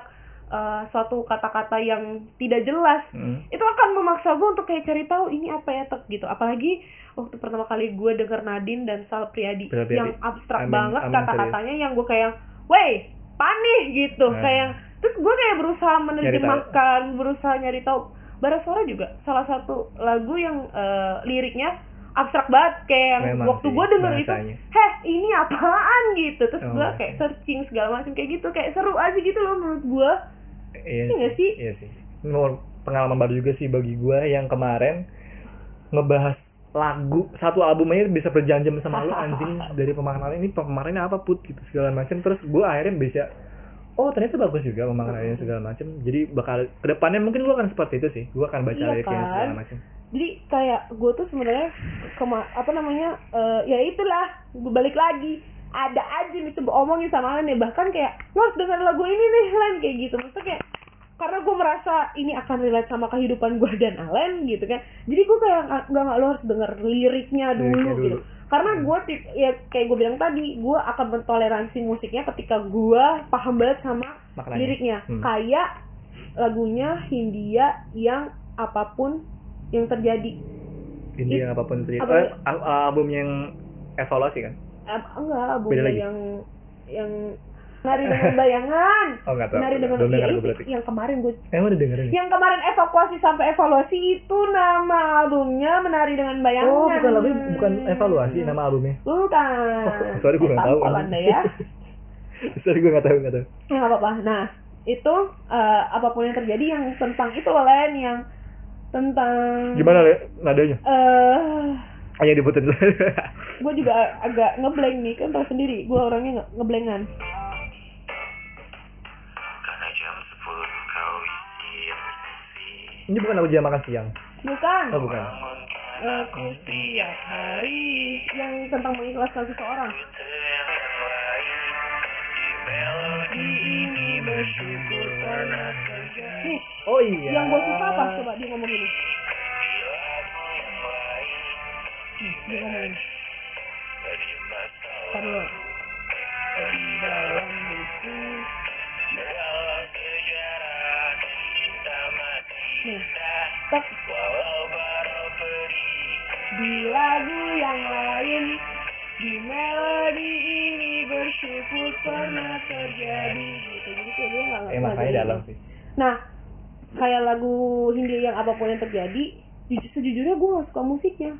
eh, suatu kata-kata yang tidak jelas Hmm. itu akan memaksa gue untuk kayak cari tahu ini apa ya tek gitu. Apalagi waktu pertama kali gue denger Nadine dan Sal Priadi Priadi. yang abstrak Amin, banget kata-katanya yang gue kayak wey panih gitu. Nah. kayak terus gue kayak berusaha menerjemahkan berusaha nyari tahu. Bara Suara juga salah satu lagu yang eh, liriknya abstrak banget. Kayak yang Memang waktu gue denger itu heh ini apaan? gitu. Terus Oh, gue kayak searching segala macam kayak gitu kayak seru aja gitu loh menurut gue Iya nggak sih? Iya sih. Pengalaman baru juga sih bagi gue yang kemarin ngebahas lagu satu album aja bisa berjam-jam sama lu anjing. Dari pemaknaan ini pemaknaannya apa put? Gitu segala macam terus gue akhirnya bisa oh ternyata bagus juga pemaknaannya segala macam jadi bakal ke depannya mungkin gue akan seperti itu sih. Gue akan baca Iya liriknya kan? segala macam jadi kayak gue tuh sebenarnya kema apa namanya eh, ya itulah gue balik lagi ada aja nih coba omongin sama Len ya bahkan kayak lo harus denger lagu ini nih Len kayak gitu maksudnya kayak karena gue merasa ini akan relate sama kehidupan gue dan Alen gitu kan jadi gue kayak nggak nggak lo harus denger liriknya dulu, Liriknya dulu. gitu karena gue tip ya kayak gue bilang tadi gue akan mentoleransi musiknya ketika gue paham banget sama Maknanya. liriknya Hmm. kayak lagunya Hindia yang apa pun yang terjadi Ini It- yang apa pun terjadi. apa- Eh, al- album yang evaluasi kan? Eh, enggak Beda albumnya lagi? yang yang nari dengan bayangan Oh nggak tahu. nari dengan Belum ya, itu berarti. yang kemarin gue Eh, udah dengerin. yang kemarin evakuasi sampai evaluasi itu nama albumnya menari dengan bayangan Oh, bukan lagu bukan evaluasi nama albumnya. bukan Oh, sorry gue nggak tahu. Anda ya sorry gue nggak tahu nggak tahu. ya nggak apa-apa nah itu eh, apa pun yang terjadi yang tentang itu loh Len yang tentang Gimana le nadanya? eh Hanya diputin dulu. gue juga agak ngeblank nih kan tau sendiri gue orangnya nge- ngeblankan Karena jam 10 kau isi sisi Ini bukan lagu jam makan siang. bukan Oh bukan. aku setiap hari yang tentang mengikhlaskan seseorang ini nih Oh iya. yang gue suka apa coba dia ngomong gini nih dia ngomong gini Dari masa Ntar dulu. di dalam buku. Dalam sejarah kita masih nih indah tek Walau baru pergi di lagu yang lain di melodi ini bersyukur pernah terjadi. Gitu jadi kayak dia nggak nggak makanya jadi dalam sih. nah kayak lagu Hindia yang apa pun yang terjadi jujur sejujurnya gue gak suka musiknya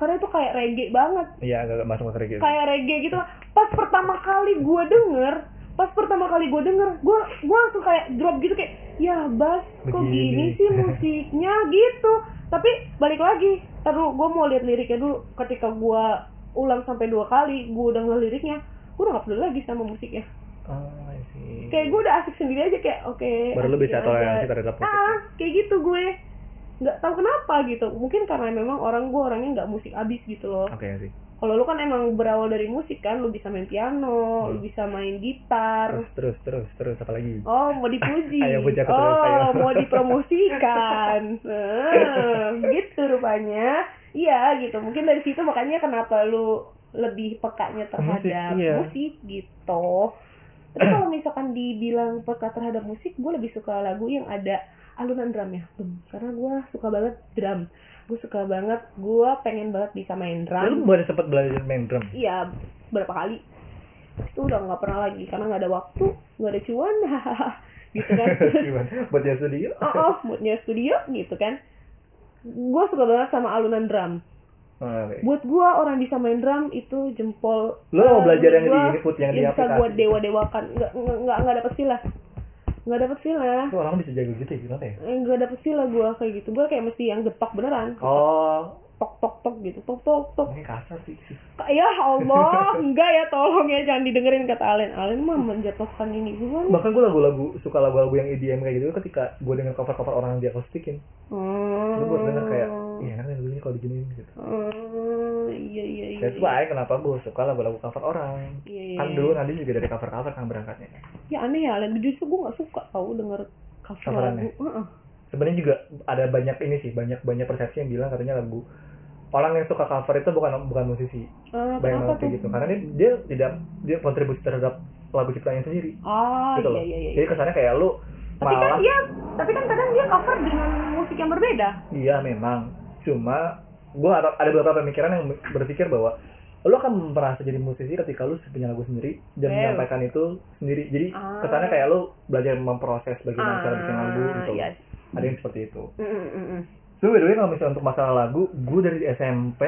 karena itu kayak reggae banget. Iya agak masuk ke reggae. kayak reggae gitu. Pas pertama kali gue denger pas pertama kali gue denger gue gue langsung kayak drop gitu kayak ya bas kok gini sih musiknya? Gitu. Tapi balik lagi taruh gue mau lihat liriknya dulu. Ketika gue ulang sampai dua kali gue udah ngeliat liriknya gue udah gak peduli lagi sama musiknya. Oh, kayak gue udah asik sendiri aja kayak oke Baru lu asik bisa aja. toleransi terhadap musik. ah kayak gitu gue nggak tahu kenapa gitu mungkin karena memang orang gue orangnya nggak musik abis gitu loh Oke sih. kalau lu kan emang berawal dari musik kan lu bisa main piano lu Hmm. bisa main gitar Terus terus terus terus apa lagi? oh mau dipuji Ayo, aku terus, ayo. oh mau dipromosikan Ah, gitu rupanya iya gitu mungkin dari situ makanya kenapa lu lebih pekanya terhadap Musik, iya. musik gitu tapi kalau misalkan dibilang peka terhadap musik gue lebih suka lagu yang ada alunan drumnya Dum. karena gue suka banget drum gue suka banget gue pengen banget bisa main drum Lu baru sempet belajar main drum. Iya, berapa kali. Itu udah nggak pernah lagi karena nggak ada waktu, nggak ada cuan, gitu kan. Gimana? Buat yang studio? oh, oh, moodnya studio gitu kan. Gue suka banget sama alunan drum. Oh, Oke. Buat gue orang bisa main drum itu jempol. Lu mau eh, belajar yang di gua ini, Put, yang di bisa aplikasi? gue dewa dewakan, nggak nggak nggak dapet feel lah, nggak dapet lah. Lu orang bisa jago gitu ya gimana ya? Eh, nggak dapet lah gue kayak gitu. Gue kayak mesti yang getok beneran, Oh, tok tok tok gitu, tok tok tok. ini kasar sih. Ya Allah, enggak ya tolong ya jangan didengerin kata Alen. Alen mah menjatuhkan ini gue. Bahkan gue lagu-lagu suka lagu-lagu yang EDM kayak gitu ketika gue denger cover-cover orang yang diakustikin. Hmm. Gue denger kayak, iya enak lagu ini kalau diginiin gitu. Hmm, iya iya iya. That's why kenapa gue suka lagu-lagu cover orang. Iya, iya, Kan iya. dulu Nadine juga dari cover-cover kan berangkatnya. Ya aneh ya Alen. Justru gue gak suka tau denger cover lagu. Heeh. Sebenarnya juga ada banyak ini sih, banyak banyak persepsi yang bilang katanya lagu orang yang suka cover itu bukan bukan musisi. Eh, Banyak banget gitu. Karena dia, dia tidak dia kontribusi terhadap lagu ciptaannya sendiri. Ah gitu iya loh. iya iya. Jadi kesannya kayak lu Tapi kan malah dia, tapi kan kadang dia cover dengan musik yang berbeda. Iya memang. Cuma gue ada, ada beberapa pemikiran yang berpikir bahwa lu akan merasa jadi musisi ketika lu punya lagu sendiri dan Well. menyampaikan itu sendiri. Jadi Ah. kesannya kayak lu belajar memproses bagaimana cara bikin lagu gitu. iya. Ada yang seperti itu. Mm, mm, mm, mm. So by the way kalau misalnya untuk masalah lagu, gue dari SMP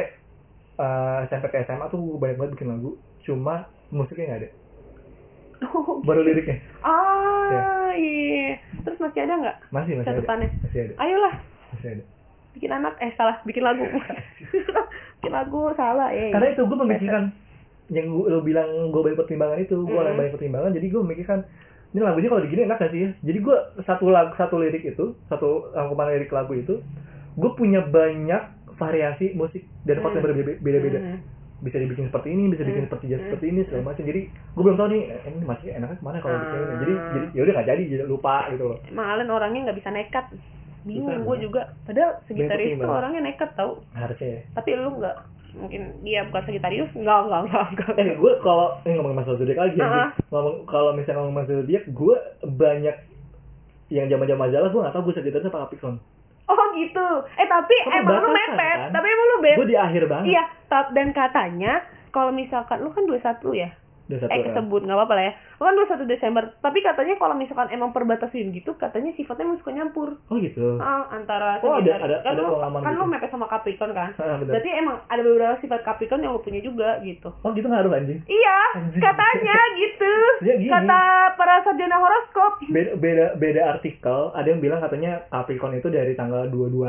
eh, SMP ke SMA tuh gue banyak banget bikin lagu. Cuma musiknya nggak ada. Oh, Baru liriknya. Ah, iya. Terus masih ada nggak? Masih masih ada. Catatannya. Masih ada. Ayolah, Masih ada. Bikin anak. Eh salah, bikin lagu. bikin lagu salah eh. karena itu gue memikirkan yang gue lo bilang gue banyak pertimbangan itu gue Mm. banyak pertimbangan jadi gue memikirkan ini lagunya kalau digini enak gak sih ya jadi gue satu lagu satu lirik itu satu rangkuman lirik lagu itu gue punya banyak variasi musik dan chord yang Mm. berbeda beda Hmm. bisa dibikin seperti ini bisa dibikin Hmm. seperti Hmm. seperti ini segala macam jadi gue belum tahu nih eh, ini masih enaknya ke mana kalau Ah. bikin ini jadi jadi ya udah nggak jadi jadi lupa gitu loh emang orangnya nggak bisa nekat bingung gue juga. Padahal tuh banget. orangnya nekat tau. Harusnya ya. Tapi lu nggak mungkin dia bukan Sagittarius nggak nggak nggak nggak. Eh gue kalau ini ngomongin masalah zodiak lagi ya, Ah. ngomong kalau misalnya ngomong masalah zodiak gue banyak yang zaman-zaman majalah gue nggak tahu gue Sagittarius apa Capricorn. Oh gitu. Eh tapi Kamu emang lu mepet. kan? tapi emang lu bet gue di akhir banget. Iya dan katanya kalau misalkan lu kan 21 ya udah satu eh orang. kesebut nggak apa-apa lah ya lu kan 21 Desember tapi katanya kalau misalkan emang perbatasin gitu katanya sifatnya emang suka nyampur oh gitu ah, antara Oh, ada- ada- kan ada pengalaman kan gitu. mepet sama Capricorn kan Ah, bener. berarti emang ada beberapa sifat Capricorn yang lu punya juga gitu oh gitu ngaruh anjing Iya, Anjing. katanya gitu. Ya, gini. Kata para sarjana horoskop. beda beda beda artikel ada yang bilang katanya Capricorn itu dari tanggal 22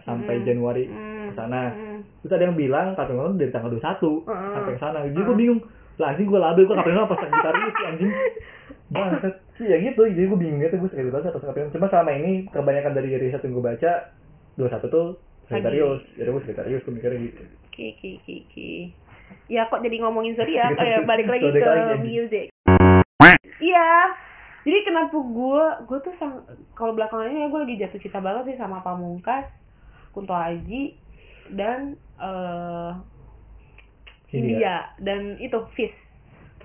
sampai Hmm. Januari Hmm. ke sana Hmm. terus ada yang bilang Capricorn dari tanggal 21 Hmm. sampai ke sana jadi Hmm. gue bingung lah anjing gue label gue Capricorn apa Sagittarius sih anjing. Bangsat. Sih ya gitu. Jadi gue bingung gitu gue Sagittarius atau Capricorn cuma selama ini kebanyakan dari riset yang gue baca 21 tuh Sagittarius. Jadi gue Sagittarius gue mikirnya gitu. Ki ki ki ki. Ya kok jadi ngomongin zodiak? eh, balik lagi ke music. Iya. Jadi kenapa gue gue tuh sang, kalau belakangan ini gue lagi jatuh cinta banget sih sama Pamungkas, Kunto Aji dan eh Ini India dan itu Fish.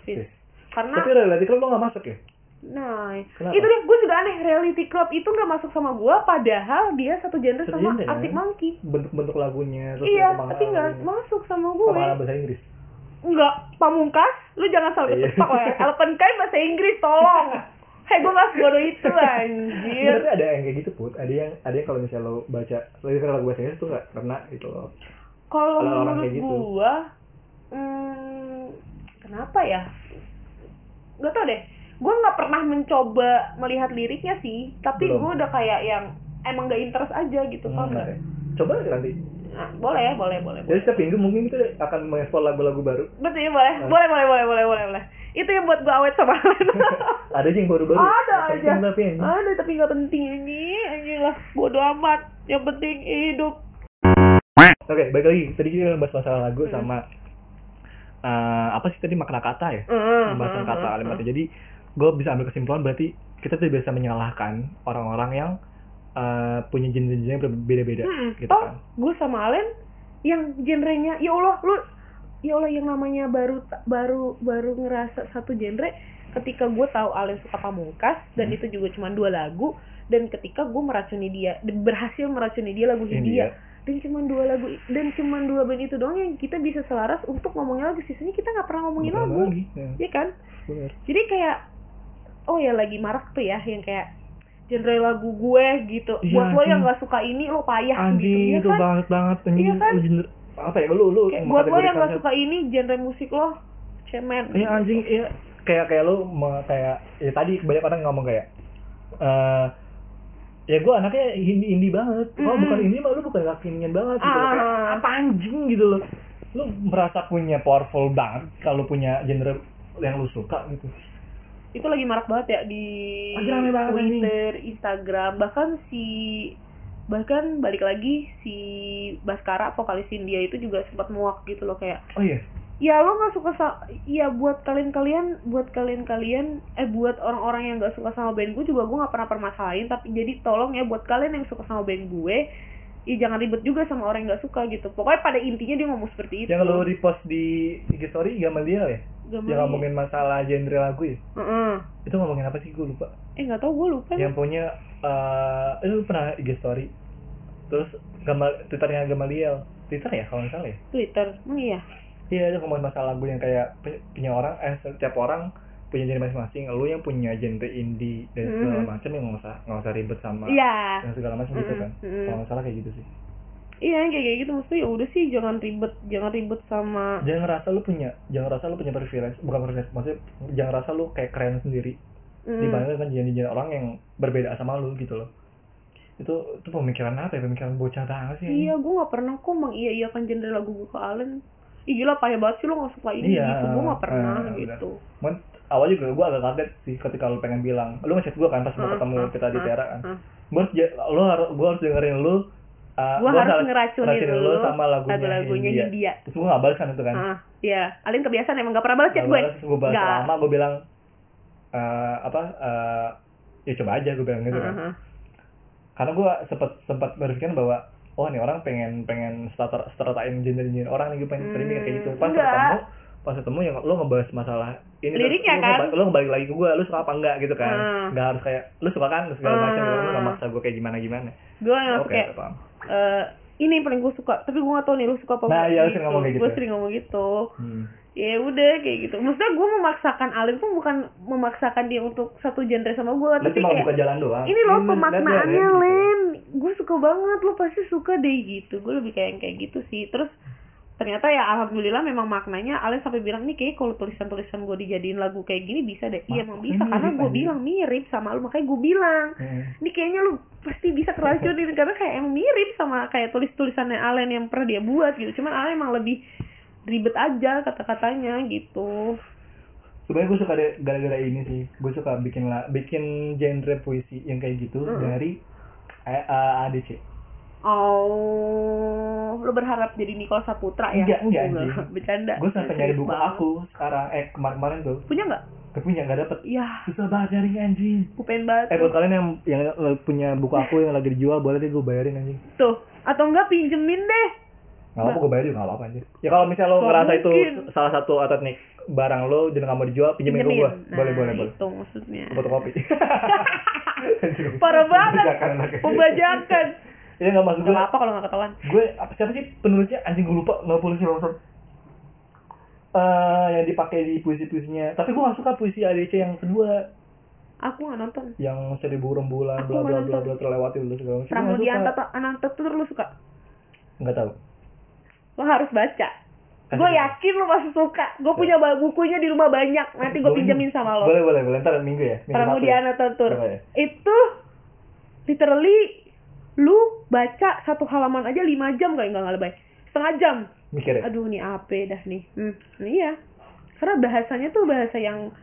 Fish. Fish. Karena tapi reality club lo gak masuk ya Nah, Kenapa? itu deh gue juga aneh reality club itu nggak masuk sama gue, padahal dia satu genre Satu sama genre, Arctic kan? Monkey. bentuk-bentuk lagunya terus Iya, tapi nggak masuk sama gue. pemahaman bahasa Inggris Enggak, pamungkas, lu jangan salah Iya. kecepok ya. Elephant Kai bahasa Inggris, tolong. Hei, gue gak sebodoh itu, anjir. Tapi ada yang kayak gitu put, ada yang ada yang kalau misalnya lo baca lirik lagu bahasa Inggris tuh nggak kena gitu loh. Kalau menurut gitu. Hmm, kenapa ya? Gak tau deh. Gua nggak pernah mencoba melihat liriknya sih, tapi gua udah kayak yang emang gak interest aja gitu, Hmm, nggak? ya. Coba nanti. Nah, boleh, boleh, boleh. Jadi setiap minggu mungkin kita akan mengeksplor lagu-lagu baru. Betul ya, boleh. Nah. Boleh, boleh, boleh, boleh, boleh, boleh. Itu yang buat gua awet sama Alen. ada aja yang baru-baru. Ada aja. Tapi ini. Ada tapi nggak penting ini. Anjing lah, bodo amat. Yang penting hidup. Oke, baik lagi. Tadi kita bahas masalah lagu Hmm. sama eh, apa sih tadi makna kata ya? Pembahasan hmm, kata hmm, kalimatnya. Jadi gue bisa ambil kesimpulan berarti kita tuh biasa menyalahkan orang-orang yang eh, punya jenis-jenis yang berbeda-beda Hmm, gitu toh kan. gue sama Alen yang genrenya ya Allah lu ya Allah yang namanya baru baru baru ngerasa satu genre ketika gue tahu Alen suka pamungkas dan Hmm. itu juga cuma dua lagu dan ketika gue meracuni dia berhasil meracuni dia lagu India. Hindia dan cuma dua lagu dan cuma dua band itu doang yang kita bisa selaras untuk ngomongin lagu sisanya kita nggak pernah ngomongin Bukan lagu lagi. Ya, ya kan bener. jadi kayak oh ya lagi marak tuh ya yang kayak genre lagu gue gitu Iya, buat lo yang anjing. nggak suka ini lo payah Anjing gitu itu ya kan banget banget. Iya kan? Jener- apa ya lu lu kayak buat lo yang nggak suka ini genre musik lo cemen Iya anjing iya kayak kayak me- kayak ya tadi banyak orang ngomong kayak eh ya gue anaknya indie indie banget kalau Mm-mm. bukan indie mah lu bukan kekinian banget gitu loh. Ah. apa anjing gitu loh lu merasa punya powerful banget kalau punya genre yang lu suka gitu itu lagi marak banget ya di banget ini. Twitter, Instagram, bahkan si bahkan balik lagi si Baskara vokalis India itu juga sempat muak gitu loh kayak oh iya ya lo nggak suka sa ya buat kalian kalian buat kalian kalian eh buat orang-orang yang nggak suka sama band gue juga gue nggak pernah permasalahin tapi jadi tolong ya buat kalian yang suka sama band gue ya jangan ribet juga sama orang yang nggak suka gitu. Pokoknya pada intinya dia ngomong seperti itu. yang lu repost di IG story Gamaliel ya? Gamaliel. yang ngomongin masalah genre lagu ya? Heeh. itu ngomongin apa sih? Gue lupa. Eh nggak tahu gue lupa yang punya eh lu pernah IG story? Terus Gamal twitternya Gamaliel. Twitter ya kalau nggak salah ya? Twitter emang iya iya itu ngomongin masalah lagu yang kayak pu- punya orang eh setiap orang punya genre masing-masing. Lu yang punya genre indie dan segala Mhm. macam yang nggak usah nggak usah ribet sama iya. yang segala macam gitu Mhm, kan. Mhm. kalau nggak salah kayak gitu sih. Iya kayak kayak gitu. Maksudnya ya udah sih jangan ribet jangan ribet sama jangan ngerasa lu punya jangan ngerasa lu punya privilege bukan privilege maksudnya jangan ngerasa lu kayak keren sendiri. Mm. dibandingkan genre orang yang berbeda sama lu gitu loh. Itu itu pemikiran apa ya? Pemikiran bocah banget sih iya gue nggak pernah kok mengiyakan genre lagu gue ke Allen Ih gila payah banget sih lo gak suka ini Iya, gitu Gue gak pernah eh, gitu Cuman awal juga gue agak kaget sih ketika lu pengen bilang lu ngechat gue kan pas mau Ah, ketemu ah, kita di ah, Tera kan ah. gue harus ja- lu harus gue harus dengerin lu uh, Gua gua harus ngeracunin ngeracunin lu sama lagunya, lagu-lagunya Hindia. Hindia. terus gue gak balas kan itu kan Ah, iya. Alin kebiasaan emang gak pernah balas chat gue. balas, gue balas Nggak. lama gue bilang eh, apa eh, ya coba aja gue bilang gitu kan Heeh. karena gue sempat sempat berpikir bahwa oh nih orang pengen pengen starter startain gender gender orang nih gue pengen Hmm, streaming kayak gitu pas enggak. ketemu pas ketemu yang lo ngebahas masalah ini Liriknya lo, kan? lo ngebalik lagi ke gue lo suka apa enggak gitu kan Hmm. nggak harus kayak lo suka kan segala macam Hmm. lo nggak maksa gue kayak gimana gimana Gue yang oke kayak paham eh, ini yang paling gue suka, tapi gue gak tau nih lu suka apa Nah, enggak iya, lu sering ngomong kayak Gue gitu. sering ngomong gitu. hmm. Ya udah kayak gitu. Maksudnya gue memaksakan Alin tuh bukan memaksakan dia untuk satu genre sama gue, lo tapi cuma kayak buka jalan doang. ini loh pemaknaannya gitu. Len gue suka banget lo pasti suka deh gitu. Gue lebih kayak yang kayak gitu sih. Terus ternyata ya alhamdulillah memang maknanya Alen sampai bilang nih kayak kalau tulisan-tulisan gue dijadiin lagu kayak gini bisa deh. Iya emang bisa karena gue bilang mirip sama lu makanya gue bilang. Hmm. ini kayaknya lu pasti bisa keracunin karena kayak emang mirip sama kayak tulis-tulisannya Alen yang pernah dia buat gitu. Cuman Alen emang lebih ribet aja kata-katanya gitu. Sebenarnya gue suka gara-gara ini sih. Gue suka bikin la, bikin genre puisi yang kayak gitu Mm. dari eh, ADC oh lu berharap jadi Nicole Saputra ya? Enggak, enggak, anjing. bercanda. Gue sampai nyari buku banget. aku sekarang. Eh kemarin-kemarin tuh. Punya nggak? Tapi punya nggak dapet. Ya susah banget nyarinya anjing. Gue pengen banget eh buat kalian yang yang punya buku aku yang lagi dijual boleh deh gue bayarin anjing. Tuh atau enggak pinjemin deh nggak apa gue bayarin nggak apa-apa anjing ya kalau misalnya lo ngerasa itu mungkin. salah satu atau nih barang lo dan nggak mau dijual pinjemin ke gue Nah, boleh boleh boleh. itu maksudnya. Fotokopi. Parah banget. Pembajakan pembajakan. Iya nggak maksud gue Gak apa kalau nggak ketahuan. Gue apa siapa sih penulisnya? Anjing gue lupa nggak polisi langsung eh yang dipakai di puisi-puisinya. Tapi gue gak suka puisi ADC yang kedua. Aku nggak nonton. Yang seribu rembulan bla bla bla bla terlewati dulu segala macam. Pramudian Tata Ananta tuh lu suka? Nggak tahu lo harus baca. Kasih gue tahu. yakin lo pasti suka. Gue punya ba- bukunya di rumah banyak. Nanti gue pinjemin sama lo. Boleh boleh boleh. Ntar minggu ya. Minggu Pramudian satu ya? Itu literally lu baca satu halaman aja lima jam kayak nggak lebay. Setengah jam. Mikir ya? Aduh nih apa dah nih. Hmm nih iya. Karena bahasanya tuh bahasa yang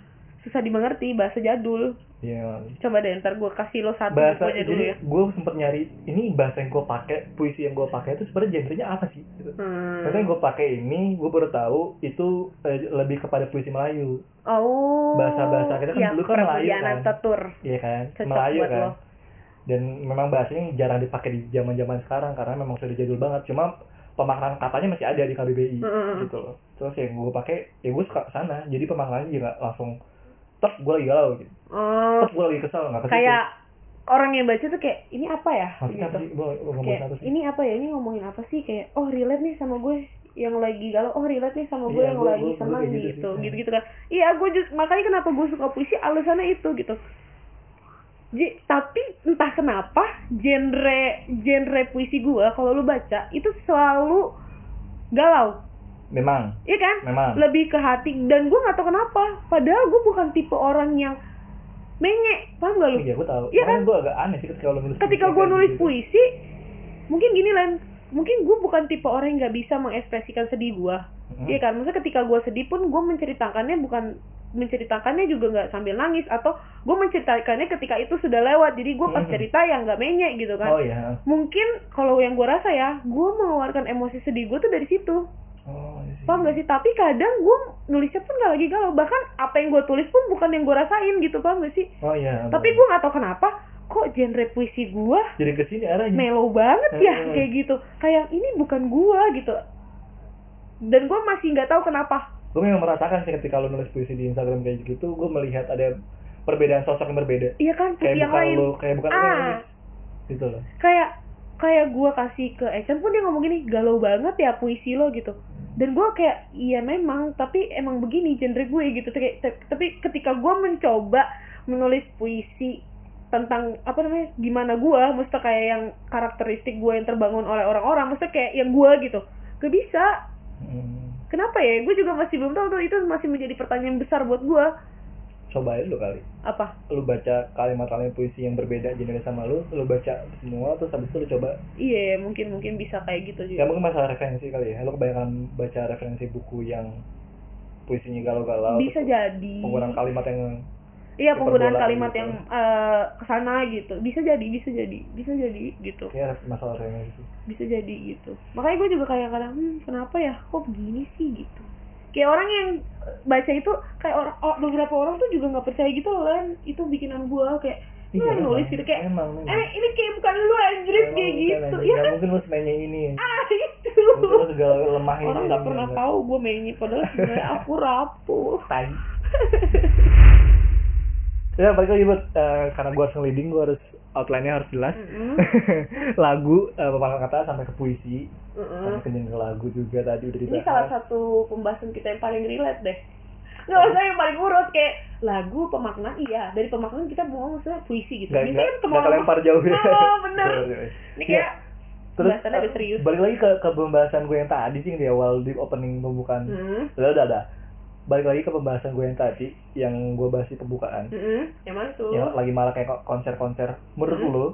susah dimengerti bahasa jadul iya coba deh ntar gue kasih lo satu bahasa bukunya dulu ya gue sempet nyari ini bahasa yang gue pakai puisi yang gue pakai itu sebenarnya genrenya apa sih gitu. hmm. Ternyata yang gue pakai ini gue baru tahu itu eh, lebih kepada puisi Melayu oh bahasa-bahasa kita kan dulu kan Melayu kan. Tatur Iya kan, Cocok Melayu buat kan. lo. Dan memang bahasanya jarang dipakai di zaman-zaman sekarang karena memang sudah jadul banget. Cuma pemaknaan katanya masih ada di KBBI Mm-mm. gitu loh. Terus yang gue pakai, ya gue suka sana. Jadi pemaknaannya juga langsung, tek gue lagi galau gitu. Oh. Tek gue lagi kesel nggak ke situ. kayak orang yang baca tuh kayak ini apa ya? Maksudnya gitu. sih? Gue ngomong kayak apa sih? ini apa ya? Ini ngomongin apa sih? Kayak oh relate nih sama gue yang lagi galau. Oh relate nih sama gue Iya, yang gua- lagi gua- gua senang gitu gitu sih. gitu. gitu kan. Iya gue just makanya kenapa gue suka puisi alasannya itu gitu. Ji- tapi entah kenapa genre genre puisi gue kalau lu baca itu selalu galau. Memang, iya kan? Memang. lebih ke hati. Dan gue nggak tahu kenapa. Padahal gue bukan tipe orang yang menye paham gak lu Iya, gue tahu. Iya kan? gue agak aneh sih ketika lo nulis ketika gue nulis gitu. puisi mungkin gini Len mungkin gue bukan tipe orang yang nggak bisa mengekspresikan sedih gue. Iya kan maksudnya ketika gue sedih pun gue menceritakannya bukan menceritakannya juga nggak sambil nangis atau gue menceritakannya ketika itu sudah lewat jadi gue pas cerita yang nggak menye gitu kan Oh iya. mungkin kalau yang gue rasa ya gue mengeluarkan emosi sedih gue tuh dari situ Oh, iya paham gak sih? Tapi kadang gue nulisnya pun gak lagi galau. Bahkan apa yang gue tulis pun bukan yang gue rasain gitu paham gak sih? Oh iya. tapi gue nggak tahu kenapa kok genre puisi gue jadi ke sini arahnya. mellow banget ya Hmm. kayak gitu. Kayak ini bukan gua gitu. Dan gua masih nggak tahu kenapa. Gue memang merasakan sih ketika lo nulis puisi di Instagram kayak gitu gue melihat ada perbedaan sosok yang berbeda. Iya kan kayak yang bukan lain. lo kayak bukan lo Ah. nulis. Gitu loh. Kayak kayak gua kasih ke Echan pun dia ngomong gini galau banget ya puisi lo gitu. Dan gua kayak iya memang tapi emang begini genre gue gitu. Tapi ketika gua mencoba menulis puisi tentang apa namanya gimana gua mesti kayak yang karakteristik gua yang terbangun oleh orang-orang mesti kayak yang gua gitu. Gak bisa. Hmm. kenapa ya? Gue juga masih belum tahu tuh itu masih menjadi pertanyaan besar buat gue coba aja lo kali. Apa? Lu baca kalimat-kalimat puisi yang berbeda jenis sama lu lu baca semua terus habis itu lu coba. Iya mungkin mungkin bisa kayak gitu ya juga mungkin masalah referensi kali ya. Lu kebanyakan baca referensi buku yang puisinya galau-galau bisa jadi. penggunaan kalimat yang iya penggunaan kalimat gitu. yang eh, ke sana gitu. Bisa jadi bisa jadi bisa jadi gitu. Ya masalah gitu bisa jadi gitu. Makanya gue juga kayak kadang hmm, kenapa ya? Kok begini sih? gitu kayak orang yang baca itu kayak orang oh, beberapa orang tuh juga nggak percaya gitu loh Len itu bikinan gue kayak lu Iya, yang nulis gitu kayak Emang, emang. eh ini kayak bukan lu anjir kayak bukan gitu. ya kan? mungkin lu semenye ini ah itu. Lu segala lemah orang nggak pernah tahu gue mainnya padahal sebenarnya aku rapuh. Tai. Ya balik lagi buat eh, karena gue harus ngeliding gue harus outline-nya harus jelas. Mm-mm. lagu uh, pemahaman kata sampai ke puisi. Mm-mm. sampai ke lagu juga tadi udah ini dibahas. salah satu pembahasan kita yang paling relate deh. Nggak usah yang paling urut kayak lagu pemaknaan iya. Dari pemaknaan kita mau maksudnya puisi gitu. Biasanya nggak. kan nggak kelempar jauh. Ya oh bener. ini Ya, kayak terus eh, serius. balik lagi ke, ke pembahasan gue yang tadi sih di awal di opening pembukaan. Hmm. udah udah ada balik lagi ke pembahasan gue yang tadi yang gue bahas di pembukaan Mm-mm. yang mana tuh yang lagi malah kayak konser-konser menurut Hmm. lu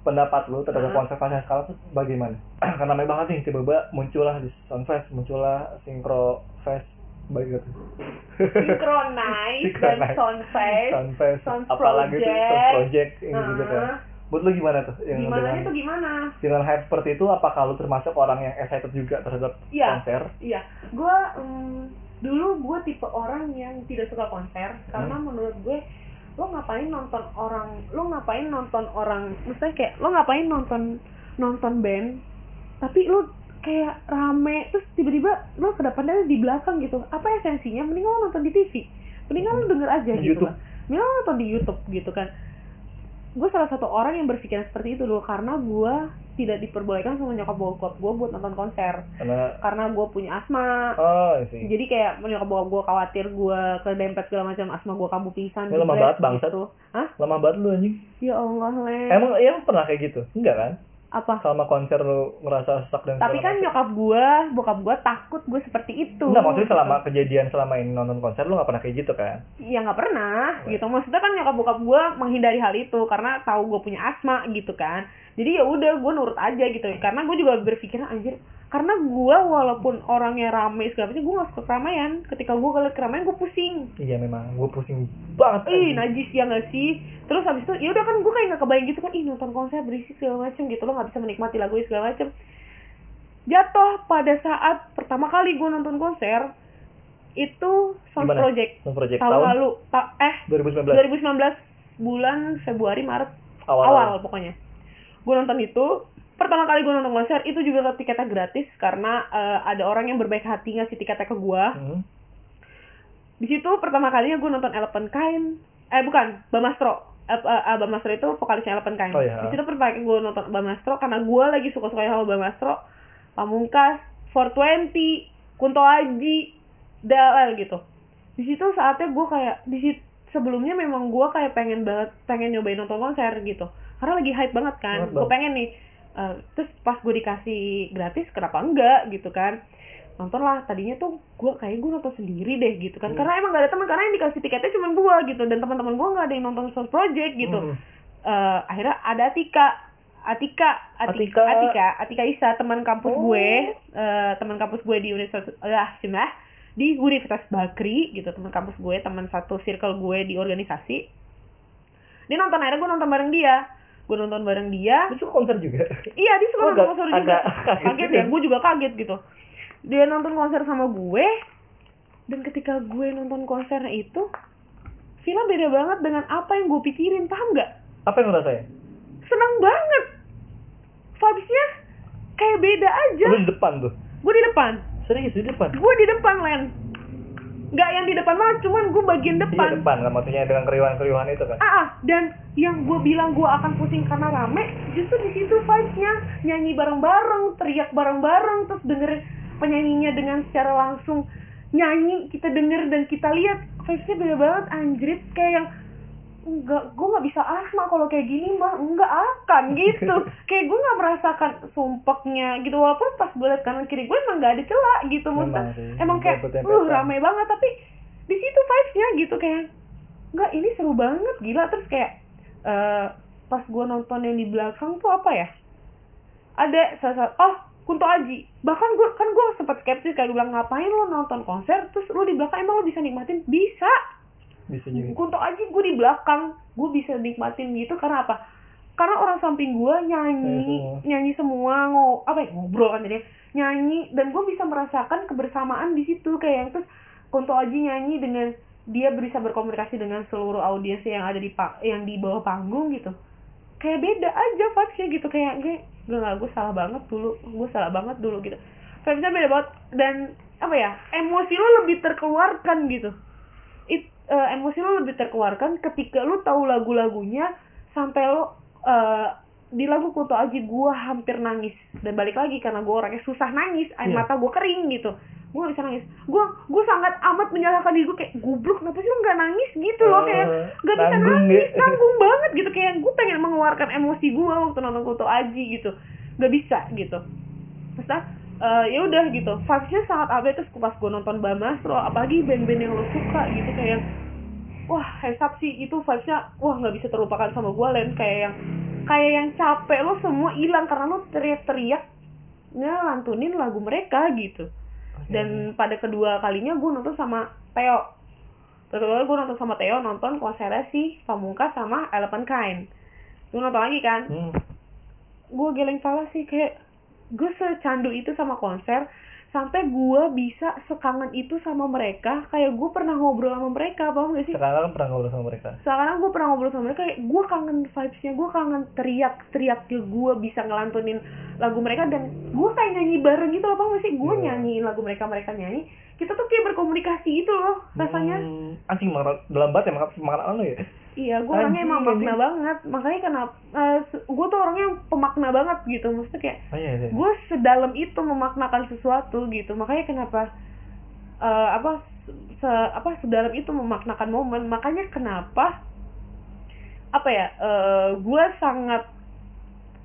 pendapat lu terhadap Hmm. konser konser sekarang tuh bagaimana karena memang banget nih tiba-tiba muncullah di Soundfest muncullah Synchro Fest baik gitu Synchronize dan Synchronize. Soundfest Soundfest Sound apalagi tuh Project. Sound Project ini juga kan Heeh. buat lu gimana tuh yang gimana dengan, itu gimana dengan hype seperti itu apakah lu termasuk orang yang excited juga terhadap Iya. konser Iya, gue dulu gue tipe orang yang tidak suka konser karena Hmm. menurut gue lo ngapain nonton orang, lo ngapain nonton orang, maksudnya kayak lo ngapain nonton nonton band, tapi lo kayak rame terus tiba-tiba lo ke depannya di belakang gitu, apa esensinya? Mending lo nonton di TV, mendingan lo denger aja Di gitu YouTube. kan, mending lo nonton di YouTube gitu kan. Gue salah satu orang yang berpikiran seperti itu dulu karena gue tidak diperbolehkan sama nyokap bokap gue buat nonton konser. Karena karena gue punya asma. Oh sih jadi kayak menyokap bokap gue khawatir gue kedempet segala macam asma gue kambuh pingsan Ya, jebret banget, bangsat. gitu. Hah? lama banget lu anjing. Ya Allah le emang ya pernah kayak gitu? Enggak kan apa selama konser lu ngerasa stuck dan tapi kan macam? nyokap gue bokap gue takut gue seperti itu Enggak, maksudnya gitu. selama kejadian selama ini nonton konser lu gak pernah kayak gitu kan? ya nggak pernah gitu maksudnya kan nyokap bokap gue menghindari hal itu karena tahu gue punya asma gitu kan jadi ya udah gue nurut aja gitu. Karena gue juga berpikiran anjir karena gue walaupun orangnya rame segala macam gue gak suka keramaian. Ketika gue ngeliat keramaian gue pusing. Iya memang, gue pusing banget. ih najis ya nggak sih? Terus habis itu ya udah kan gue kayak nggak kebayang gitu kan ih nonton konser berisik segala macem gitu lo nggak bisa menikmati lagunya segala macem jatuh pada saat pertama kali gue nonton konser itu Sound Gimana? Project. Sound Project tahun, tahun? lalu. Ta- eh 2019 2019 bulan Februari Maret. Awal. awal, pokoknya gue nonton itu pertama kali gue nonton konser itu juga tiketnya gratis karena eh, ada orang yang berbaik hati ngasih tiketnya ke gue Hmm. di situ pertama kalinya gue nonton Elephant Kind eh bukan Bamastro Eh, eh, eh, Bamastro itu vokalisnya Elephant Kind. Oh, iya. di situ pertama kali gue nonton Bamastro karena gue lagi suka suka sama Bamastro Pamungkas 420 Kunto Aji DLL gitu. Di situ saatnya gue kayak di situ sebelumnya memang gue kayak pengen banget pengen nyobain nonton konser gitu karena lagi hype banget kan. Gue pengen nih Eh, terus pas gue dikasih gratis kenapa enggak gitu kan. Nonton lah tadinya tuh gue kayak gue nonton sendiri deh gitu kan. Hmm. karena emang gak ada teman karena yang dikasih tiketnya cuma gue gitu. Dan teman-teman gue nggak ada yang nonton Source Project gitu. Hmm. Eh, akhirnya ada Atika. Atika Atika Atika. Atika Atika Isa teman kampus Oh. gue. Eh, teman kampus gue di Universitas lah cuma di Universitas Bakri gitu. Teman kampus gue teman satu circle gue di organisasi. Dia nonton akhirnya gue nonton bareng dia gue nonton bareng dia suka konser juga? Iya dia suka Oh, nonton konser juga. kaget juga. ya, gue juga kaget gitu. Dia nonton konser sama gue, dan ketika gue nonton konsernya itu, film beda banget dengan apa yang gue pikirin, paham nggak? Apa yang lu rasain? Seneng banget. Vibes-nya kayak beda aja. Lu di depan tuh. Gue di depan, Serius di depan. gue di depan Len. Nggak yang di depan banget, cuman gue bagian Iya depan. depan kan maksudnya dengan keriuhan-keriuhan itu kan. Ah, ah, dan yang gue bilang gue akan pusing karena rame, justru di situ vibes-nya nyanyi bareng-bareng, teriak bareng-bareng, terus dengerin penyanyinya dengan secara langsung nyanyi, kita denger dan kita lihat vibes-nya beda banget, anjrit kayak yang enggak, gue nggak bisa asma kalau kayak gini mah. Enggak akan gitu. Kayak gue nggak merasakan sumpeknya gitu walaupun pas gue liat kanan kiri gue emang nggak ada celah gitu. Maksudnya sih, emang kayak uh rame banget. Tapi di situ vibes-nya gitu kayak nggak ini seru banget gila. Terus kayak eh pas gue nonton yang di belakang tuh apa ya? Ada salah oh Kunto Aji. Bahkan gue kan gue sempat skeptis kayak bilang ngapain lo nonton konser? Terus lo di belakang emang lo bisa nikmatin? Bisa bisa jadi Aji gue di belakang. Gue bisa nikmatin gitu karena apa? Karena orang samping gue nyanyi Nyanyi semua. nyanyi semua ngo apa ya, ngobrol kan jadi nyanyi dan gue bisa merasakan kebersamaan di situ. Kayak yang terus Kunto Aji nyanyi dengan dia bisa berkomunikasi dengan seluruh audiens yang ada di yang di bawah panggung gitu. Kayak beda aja vibesnya gitu. Kayak gue gue nggak gue salah banget dulu. Gue salah banget dulu gitu. Vibesnya beda banget. Dan apa ya emosi lo lebih terkeluarkan gitu eh, emosi lo lebih terkeluarkan ketika lo tahu lagu-lagunya sampai lo eh, di lagu Kunto Aji gue hampir nangis. Dan balik lagi karena gue orangnya susah nangis air Iya. mata gue kering gitu. Gue gak bisa nangis. Gue gue sangat amat menyalahkan diri gue kayak goblok kenapa sih lo nggak nangis? gitu loh kayak Eh, gak bisa nanggung nangis ya. nanggung banget gitu. Kayak gue pengen mengeluarkan emosi gue waktu nonton Kunto Aji gitu. Gak bisa gitu. Terus eh, ya udah gitu. Vibesnya sangat update terus pas gue nonton Bamasro apalagi band-band yang lo suka gitu kayak wah heads up sih itu vibesnya wah nggak bisa terlupakan sama gue Len. Kayak yang kayak yang capek lo semua hilang karena lo teriak-teriak ngelantunin lagu mereka gitu. Dan pada kedua kalinya gue nonton sama Theo. Kedua gue nonton sama Theo nonton konsernya si Pamungkas sama Elephant Kind. Gue nonton lagi kan? Hmm. gue geleng pala sih kayak gue secandu itu sama konser sampai gue bisa sekangen itu sama mereka. Kayak gue pernah ngobrol sama mereka paham gak sih? Sekarang kan pernah ngobrol sama mereka? Sekarang gue pernah ngobrol sama mereka kayak gue kangen vibesnya gue kangen teriak teriak gue bisa ngelantunin lagu mereka. Dan gue kayak nyanyi bareng gitu loh paham gak sih? Gue Iya. nyanyiin lagu mereka mereka nyanyi. Kita tuh kayak berkomunikasi gitu loh rasanya. Hmm, anjing makna dalam banget ya makna makna lo ya Iya, gue orangnya emang makna banget. Makanya kenapa gue tuh orangnya pemakna banget gitu. Maksudnya kayak oh iya iya gue sedalam itu memaknakan sesuatu gitu. Makanya kenapa eh, apa se apa sedalam itu memaknakan momen. Makanya kenapa apa ya? gue sangat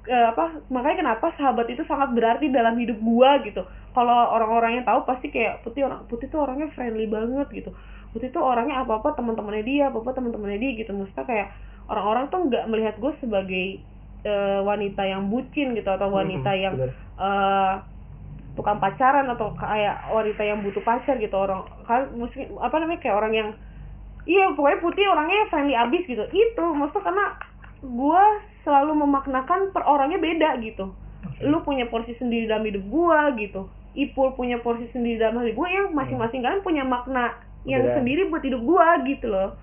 eh, apa? Makanya kenapa sahabat itu sangat berarti dalam hidup gue gitu. Kalau orang-orang yang tahu pasti kayak putih orang putih tuh orangnya friendly banget gitu. Putih tuh orangnya apa apa teman-temannya dia, apa apa teman-temannya dia gitu. Maksudnya kayak orang-orang tuh nggak melihat gue sebagai eh, wanita yang bucin gitu atau wanita Mhm, yang bener. eh tukang pacaran atau kayak wanita yang butuh pacar gitu. Orang kan mungkin apa namanya kayak orang yang iya pokoknya putih orangnya friendly abis gitu. Itu maksudnya karena gue selalu memaknakan per orangnya beda gitu. Lu punya porsi sendiri dalam hidup gue gitu. Ipul punya porsi sendiri dalam hidup gue yang masing-masing kalian punya makna yang sendiri buat hidup gue gitu loh.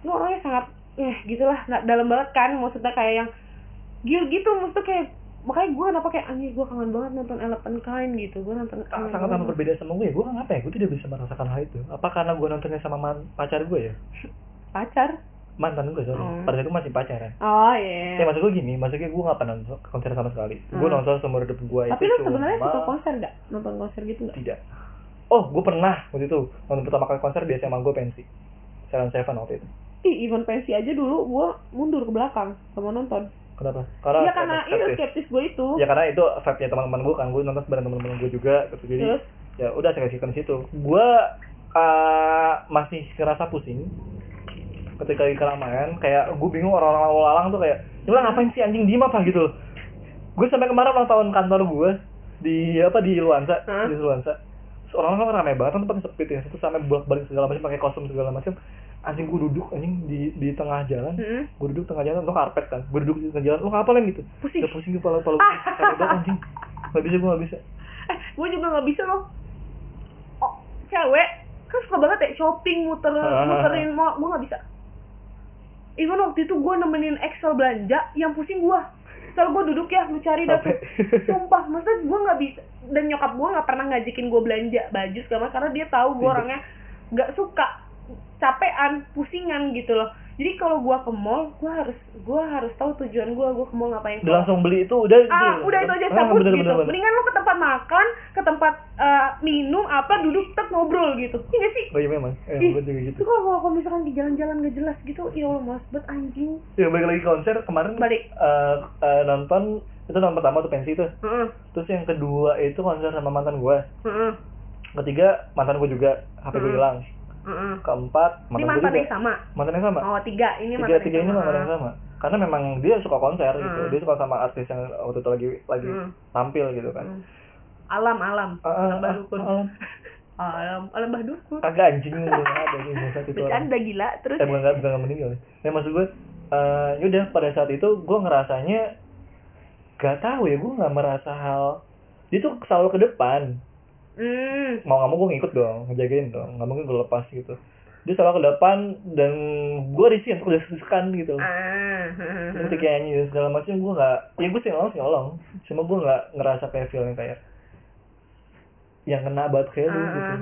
Lu orangnya sangat eh gitulah nggak dalam banget kan. Maksudnya kayak yang gil gitu maksudnya kayak makanya gue kenapa kayak anjir gue kangen banget nonton Elephant Kind gitu. Gue nonton sangat banget. sangat berbeda sama gue gue ngapa ya gue tidak bisa merasakan hal itu. Apa karena gue nontonnya sama man- pacar gue ya? Pacar? Mantan gue sorry. Oh. pada saat itu masih pacaran oh iya. Ya maksud gue gini maksudnya gue gak pernah nonton konser sama sekali. Gue Hmm. nonton seumur hidup gue tapi itu lu sebenarnya suka konser nggak? Nonton konser gitu nggak? Tidak oh gue pernah waktu itu nonton pertama kali konser di SMA gue pensi. Seven Seven waktu itu. Ih event pensi aja dulu gue mundur ke belakang sama nonton. Kenapa? Karena Iya karena itu skeptis. skeptis gue itu. Ya karena itu vibe-nya teman-teman gue kan gue nonton bareng teman-teman gue juga gitu. Jadi terus? ya udah saya kasihkan situ. Gue uh, masih ngerasa pusing ketika di keramaian kayak gue bingung orang-orang lalang tuh kayak lu ngapain sih anjing diem apa? Gitu. Gue sampai kemarin ulang tahun kantor gue di apa di Luansa Hah? di Luansa orang-orang kan ramai banget tempat sepit ya. Itu sampai bolak balik segala macam pakai kostum segala macam. Anjing gue duduk anjing di di tengah jalan. Mm-mm. gue duduk tengah jalan lo karpet kan? Gue duduk di tengah jalan lo ngapa gitu? Pusing. ya pusing kepala kepala gue capek anjing. Nggak bisa gue nggak bisa. Eh gue juga nggak bisa loh. Oh cewek kan suka banget ya shopping muter muterin mau gue nggak bisa. Even waktu itu gue nemenin Excel belanja yang pusing gue Soalnya gue duduk ya, lu cari dah tuh. Capek. Sumpah, maksudnya gue nggak bisa. Dan nyokap gue nggak pernah ngajakin gue belanja baju segala macam karena dia tahu gue Ribet. orangnya nggak suka capean, pusingan gitu loh. Jadi kalau gue ke mall, gue harus gue harus tahu tujuan gue, gue ke mall ngapain. udah langsung beli itu udah gitu. Ah udah itu aja Ah, cabut bener, gitu. bener, bener. mendingan lu ke tempat makan ke tempat eh, minum apa duduk tek ngobrol gitu. Iya gak sih? Oh iya memang. Eh, Ih, juga gitu. itu kalau kalau misalkan di jalan-jalan gak jelas gitu ya Allah mas bet anjing. Ya balik lagi konser kemarin Balik. eh, eh, nonton itu nonton pertama tuh pensi tuh. Heeh, terus yang kedua itu konser sama mantan gue heeh, ketiga mantan gue juga HP gue Hmm. hilang heeh. keempat ini mantan gue mantan yang sama? Mantan yang sama. Oh tiga. Ini tiga mantan tiga ini yang mantan sama yang sama. Karena memang dia suka konser gitu. Hmm. dia suka sama artis yang waktu itu lagi lagi Hmm. tampil gitu kan. Hmm. alam alam. Ah, alam ah, balukun alam. alam. Alam bah dukun. Kagak anjing. Lu ada nih bangsat itu bercanda gila. Terus? Eh bukan bukan nggak meninggal. Nah maksud gue, eh yaudah pada saat itu gue ngerasanya gak tahu ya gue nggak merasa hal dia tuh selalu ke depan hmm. Mau nggak mau gue ngikut dong ngejagain dong. Nggak mungkin gue lepas gitu. Dia selalu ke depan dan gue risih untuk deskan gitu. Ah ketika nyanyi dan segala macam gue nggak ya gue sih nyolong sih nyolong cuma gue nggak ngerasa kayak feeling kayak yang kena banget kayak lu gitu.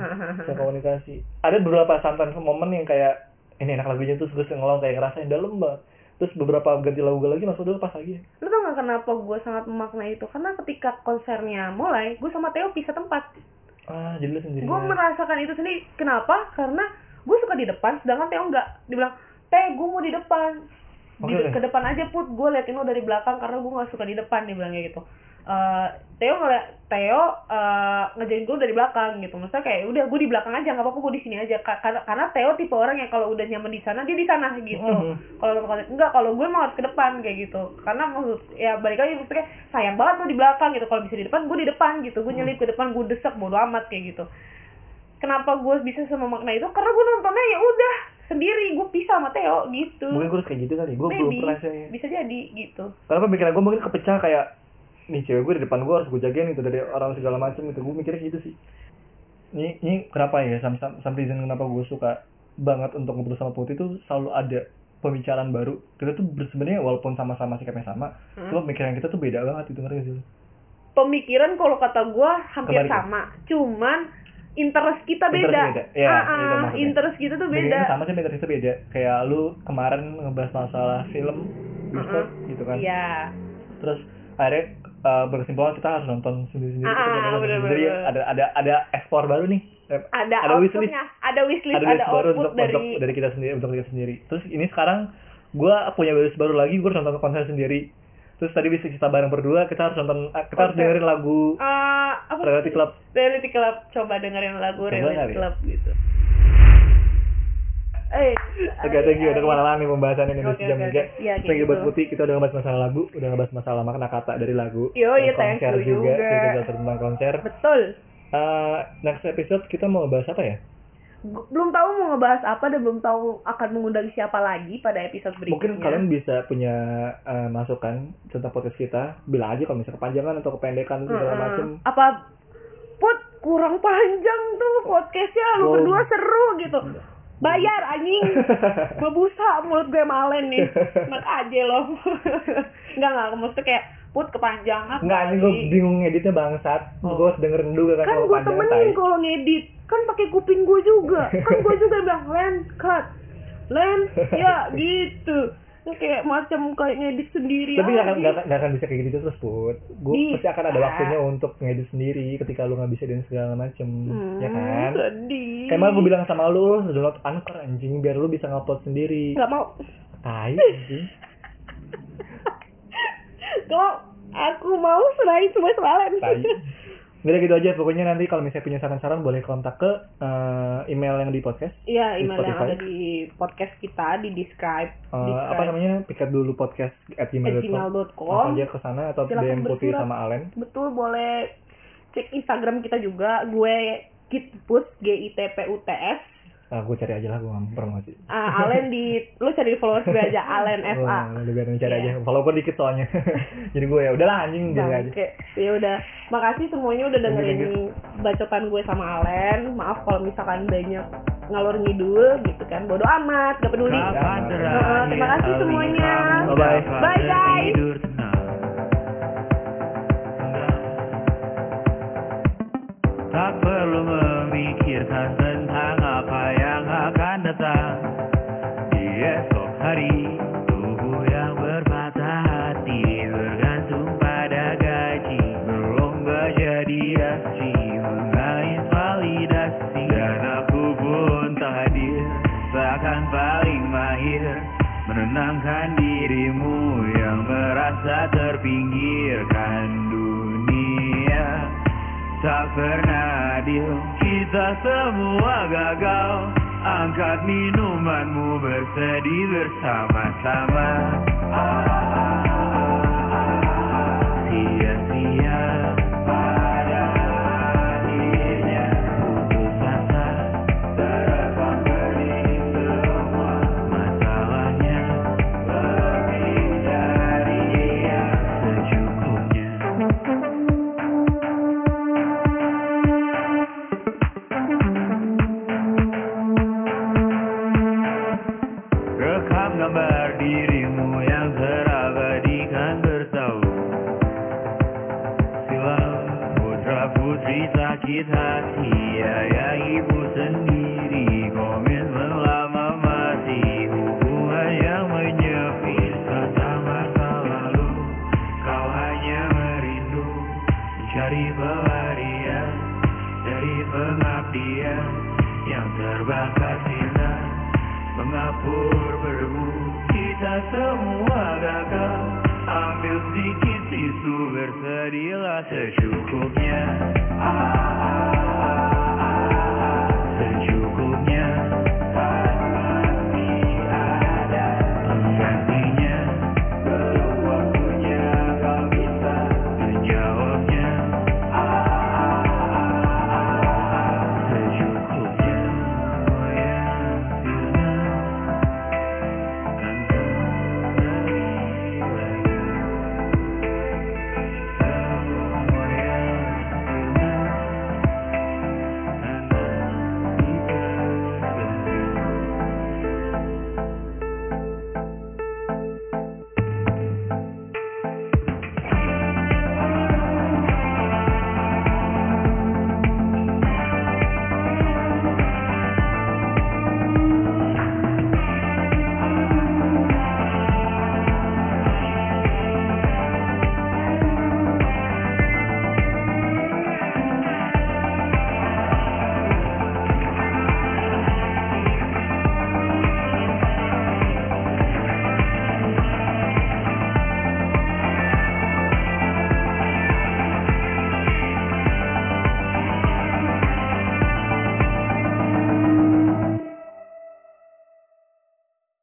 Saya komunikasi. Ada beberapa santan momen yang kayak ini enak lagunya terus gue ngelong kayak ngerasain dalam banget. Terus beberapa ganti lagu lagi langsung udah lepas lagi. Lu tau gak kenapa gue sangat memaknai itu? Karena ketika konsernya mulai gue sama Theo pisah tempat ah jadi lu sendiri gue merasakan itu sendiri. Kenapa? Karena gue suka di depan sedangkan Theo enggak. Dia bilang teh gue mau di depan. Di, Oke. ke depan aja put. Gue liatin lo dari belakang karena gue nggak suka di depan dia bilang kayak gitu Eh, Theo ngeliat Theo eh, ngejain gue dari belakang gitu. Maksudnya kayak udah gue di belakang aja nggak apa-apa gue di sini aja. Ka- karena karena Theo tipe orang yang kalau udah nyaman di sana dia di sana gitu. Mhm. kalau enggak kalau gue mau harus ke depan kayak gitu. Karena maksud ya balik lagi maksudnya sayang banget lo di belakang gitu. Kalau bisa di depan gue di depan gitu. Gue nyelip ke depan gue desek bodo amat kayak gitu. Kenapa gue bisa sama makna itu? Karena gue nontonnya ya udah sendiri. Gue pisah sama Theo gitu. Mungkin gue harus kayak gitu kali. Gue belum pernah sih. Bisa jadi gitu. Karena pemikiran gue mungkin kepecah kayak nih cewek gue di depan gue harus gue jagain gitu dari orang segala macam gitu gue mikirnya gitu sih ini ini kenapa ya some, some, some reason kenapa gue suka banget untuk ngobrol sama Putih itu selalu ada pembicaraan baru kita tuh sebenarnya walaupun sama-sama sikapnya sama Hmm. cuma pemikiran kita tuh beda banget itu ngerti sih pemikiran kalau kata gue hampir ya? sama cuman interest kita Interest beda, beda. Ya, itu ah, maksudnya. interest kita tuh beda sama sih pemikiran kita beda kayak lu kemarin ngebahas masalah film bioskop Mm-mm. gitu kan iya terus akhirnya uh, berkesimpulan kita harus nonton sendiri-sendiri Ah, kita ah, nonton bener, sendiri bener. ada ada ada ekspor baru nih ada, Ada wishlist. ada wishlist ada ada, baru untuk dari untuk dari kita sendiri untuk kita sendiri terus ini sekarang gue punya list baru lagi gue harus nonton konser sendiri terus tadi bisa kita bareng berdua kita harus nonton eh, kita harus Konser. dengerin lagu Eh, apa? Reality Club Reality Club coba dengerin lagu Coba Reality ya? Club gitu eh thank you. Udah ke mana-mana nih pembahasannya nih udah juga. oke. Iya, Thank you buat gitu. Putih. Kita udah ngebahas masalah lagu, udah ngebahas masalah makna kata dari lagu. Yo, iya, thank you juga. juga. Kita belajar tentang konser. betul Eh, next episode kita mau bahas apa ya? Belum tahu mau ngebahas apa dan belum tahu akan mengundang siapa lagi pada episode berikutnya Mungkin kalian bisa punya eh, masukan tentang podcast kita. Bilang aja kalau misalnya kepanjangan atau kependekan segala Mm-mm. macem. apa put kurang panjang tuh podcastnya lu Oh. berdua seru gitu bayar anjing. Bebusa mulut gue malen nih. Enak aja loh. Nggak nggak maksudnya kayak put kepanjangan Enggak, ini gue bingung ngeditnya bangsat. Oh. Gue harus dengerin dulu kan kan gue temenin kalau ngedit. Kan pakai kuping gue juga. Kan gue juga bilang land cut. Land ya gitu Kayak macam kayak ngedit sendiri Tapi nggak akan, nggak akan, bisa kayak gitu terus, Put. Gue pasti akan ada waktunya untuk ngedit sendiri ketika lu nggak bisa dan segala macem. Hmm, ya kan? sedih Kayak malah gue bilang sama lu, download Anchor anjing biar lu bisa ngupload sendiri. nggak mau Tai anjing. kalau aku mau serahin semua selain. Udah gitu aja pokoknya nanti kalau misalnya punya saran-saran boleh kontak ke eh, email yang di podcast. Iya, Di email yang ada di podcast kita di describe, Eh, describe apa namanya? Piket dulu podcast at gmail.com. Langsung aja ke sana atau Silakan DM Putih sama Alen. Betul, boleh cek Instagram kita juga. Gue Gitput, G I T P U T S. Ah, gue cari aja lah gue nggak promosi. Ah, Alen di lu cari di followers gue aja Alen F A. Wah, udah biarin cari Iya. aja. Follow gue dikit soalnya. Jadi gue ya udahlah anjing jadi aja. Oke, ya udah. Makasih semuanya udah dengerin bacotan gue sama Alen. Maaf kalau misalkan banyak ngalor ngidul gitu kan. Bodoh amat, gak peduli. Heeh, terima kasih semuanya. Bye-bye. Bye, guys. Semua gagal. Angkat minumanmu Bersedih bersama-sama. Sia-sia Pada akhirnya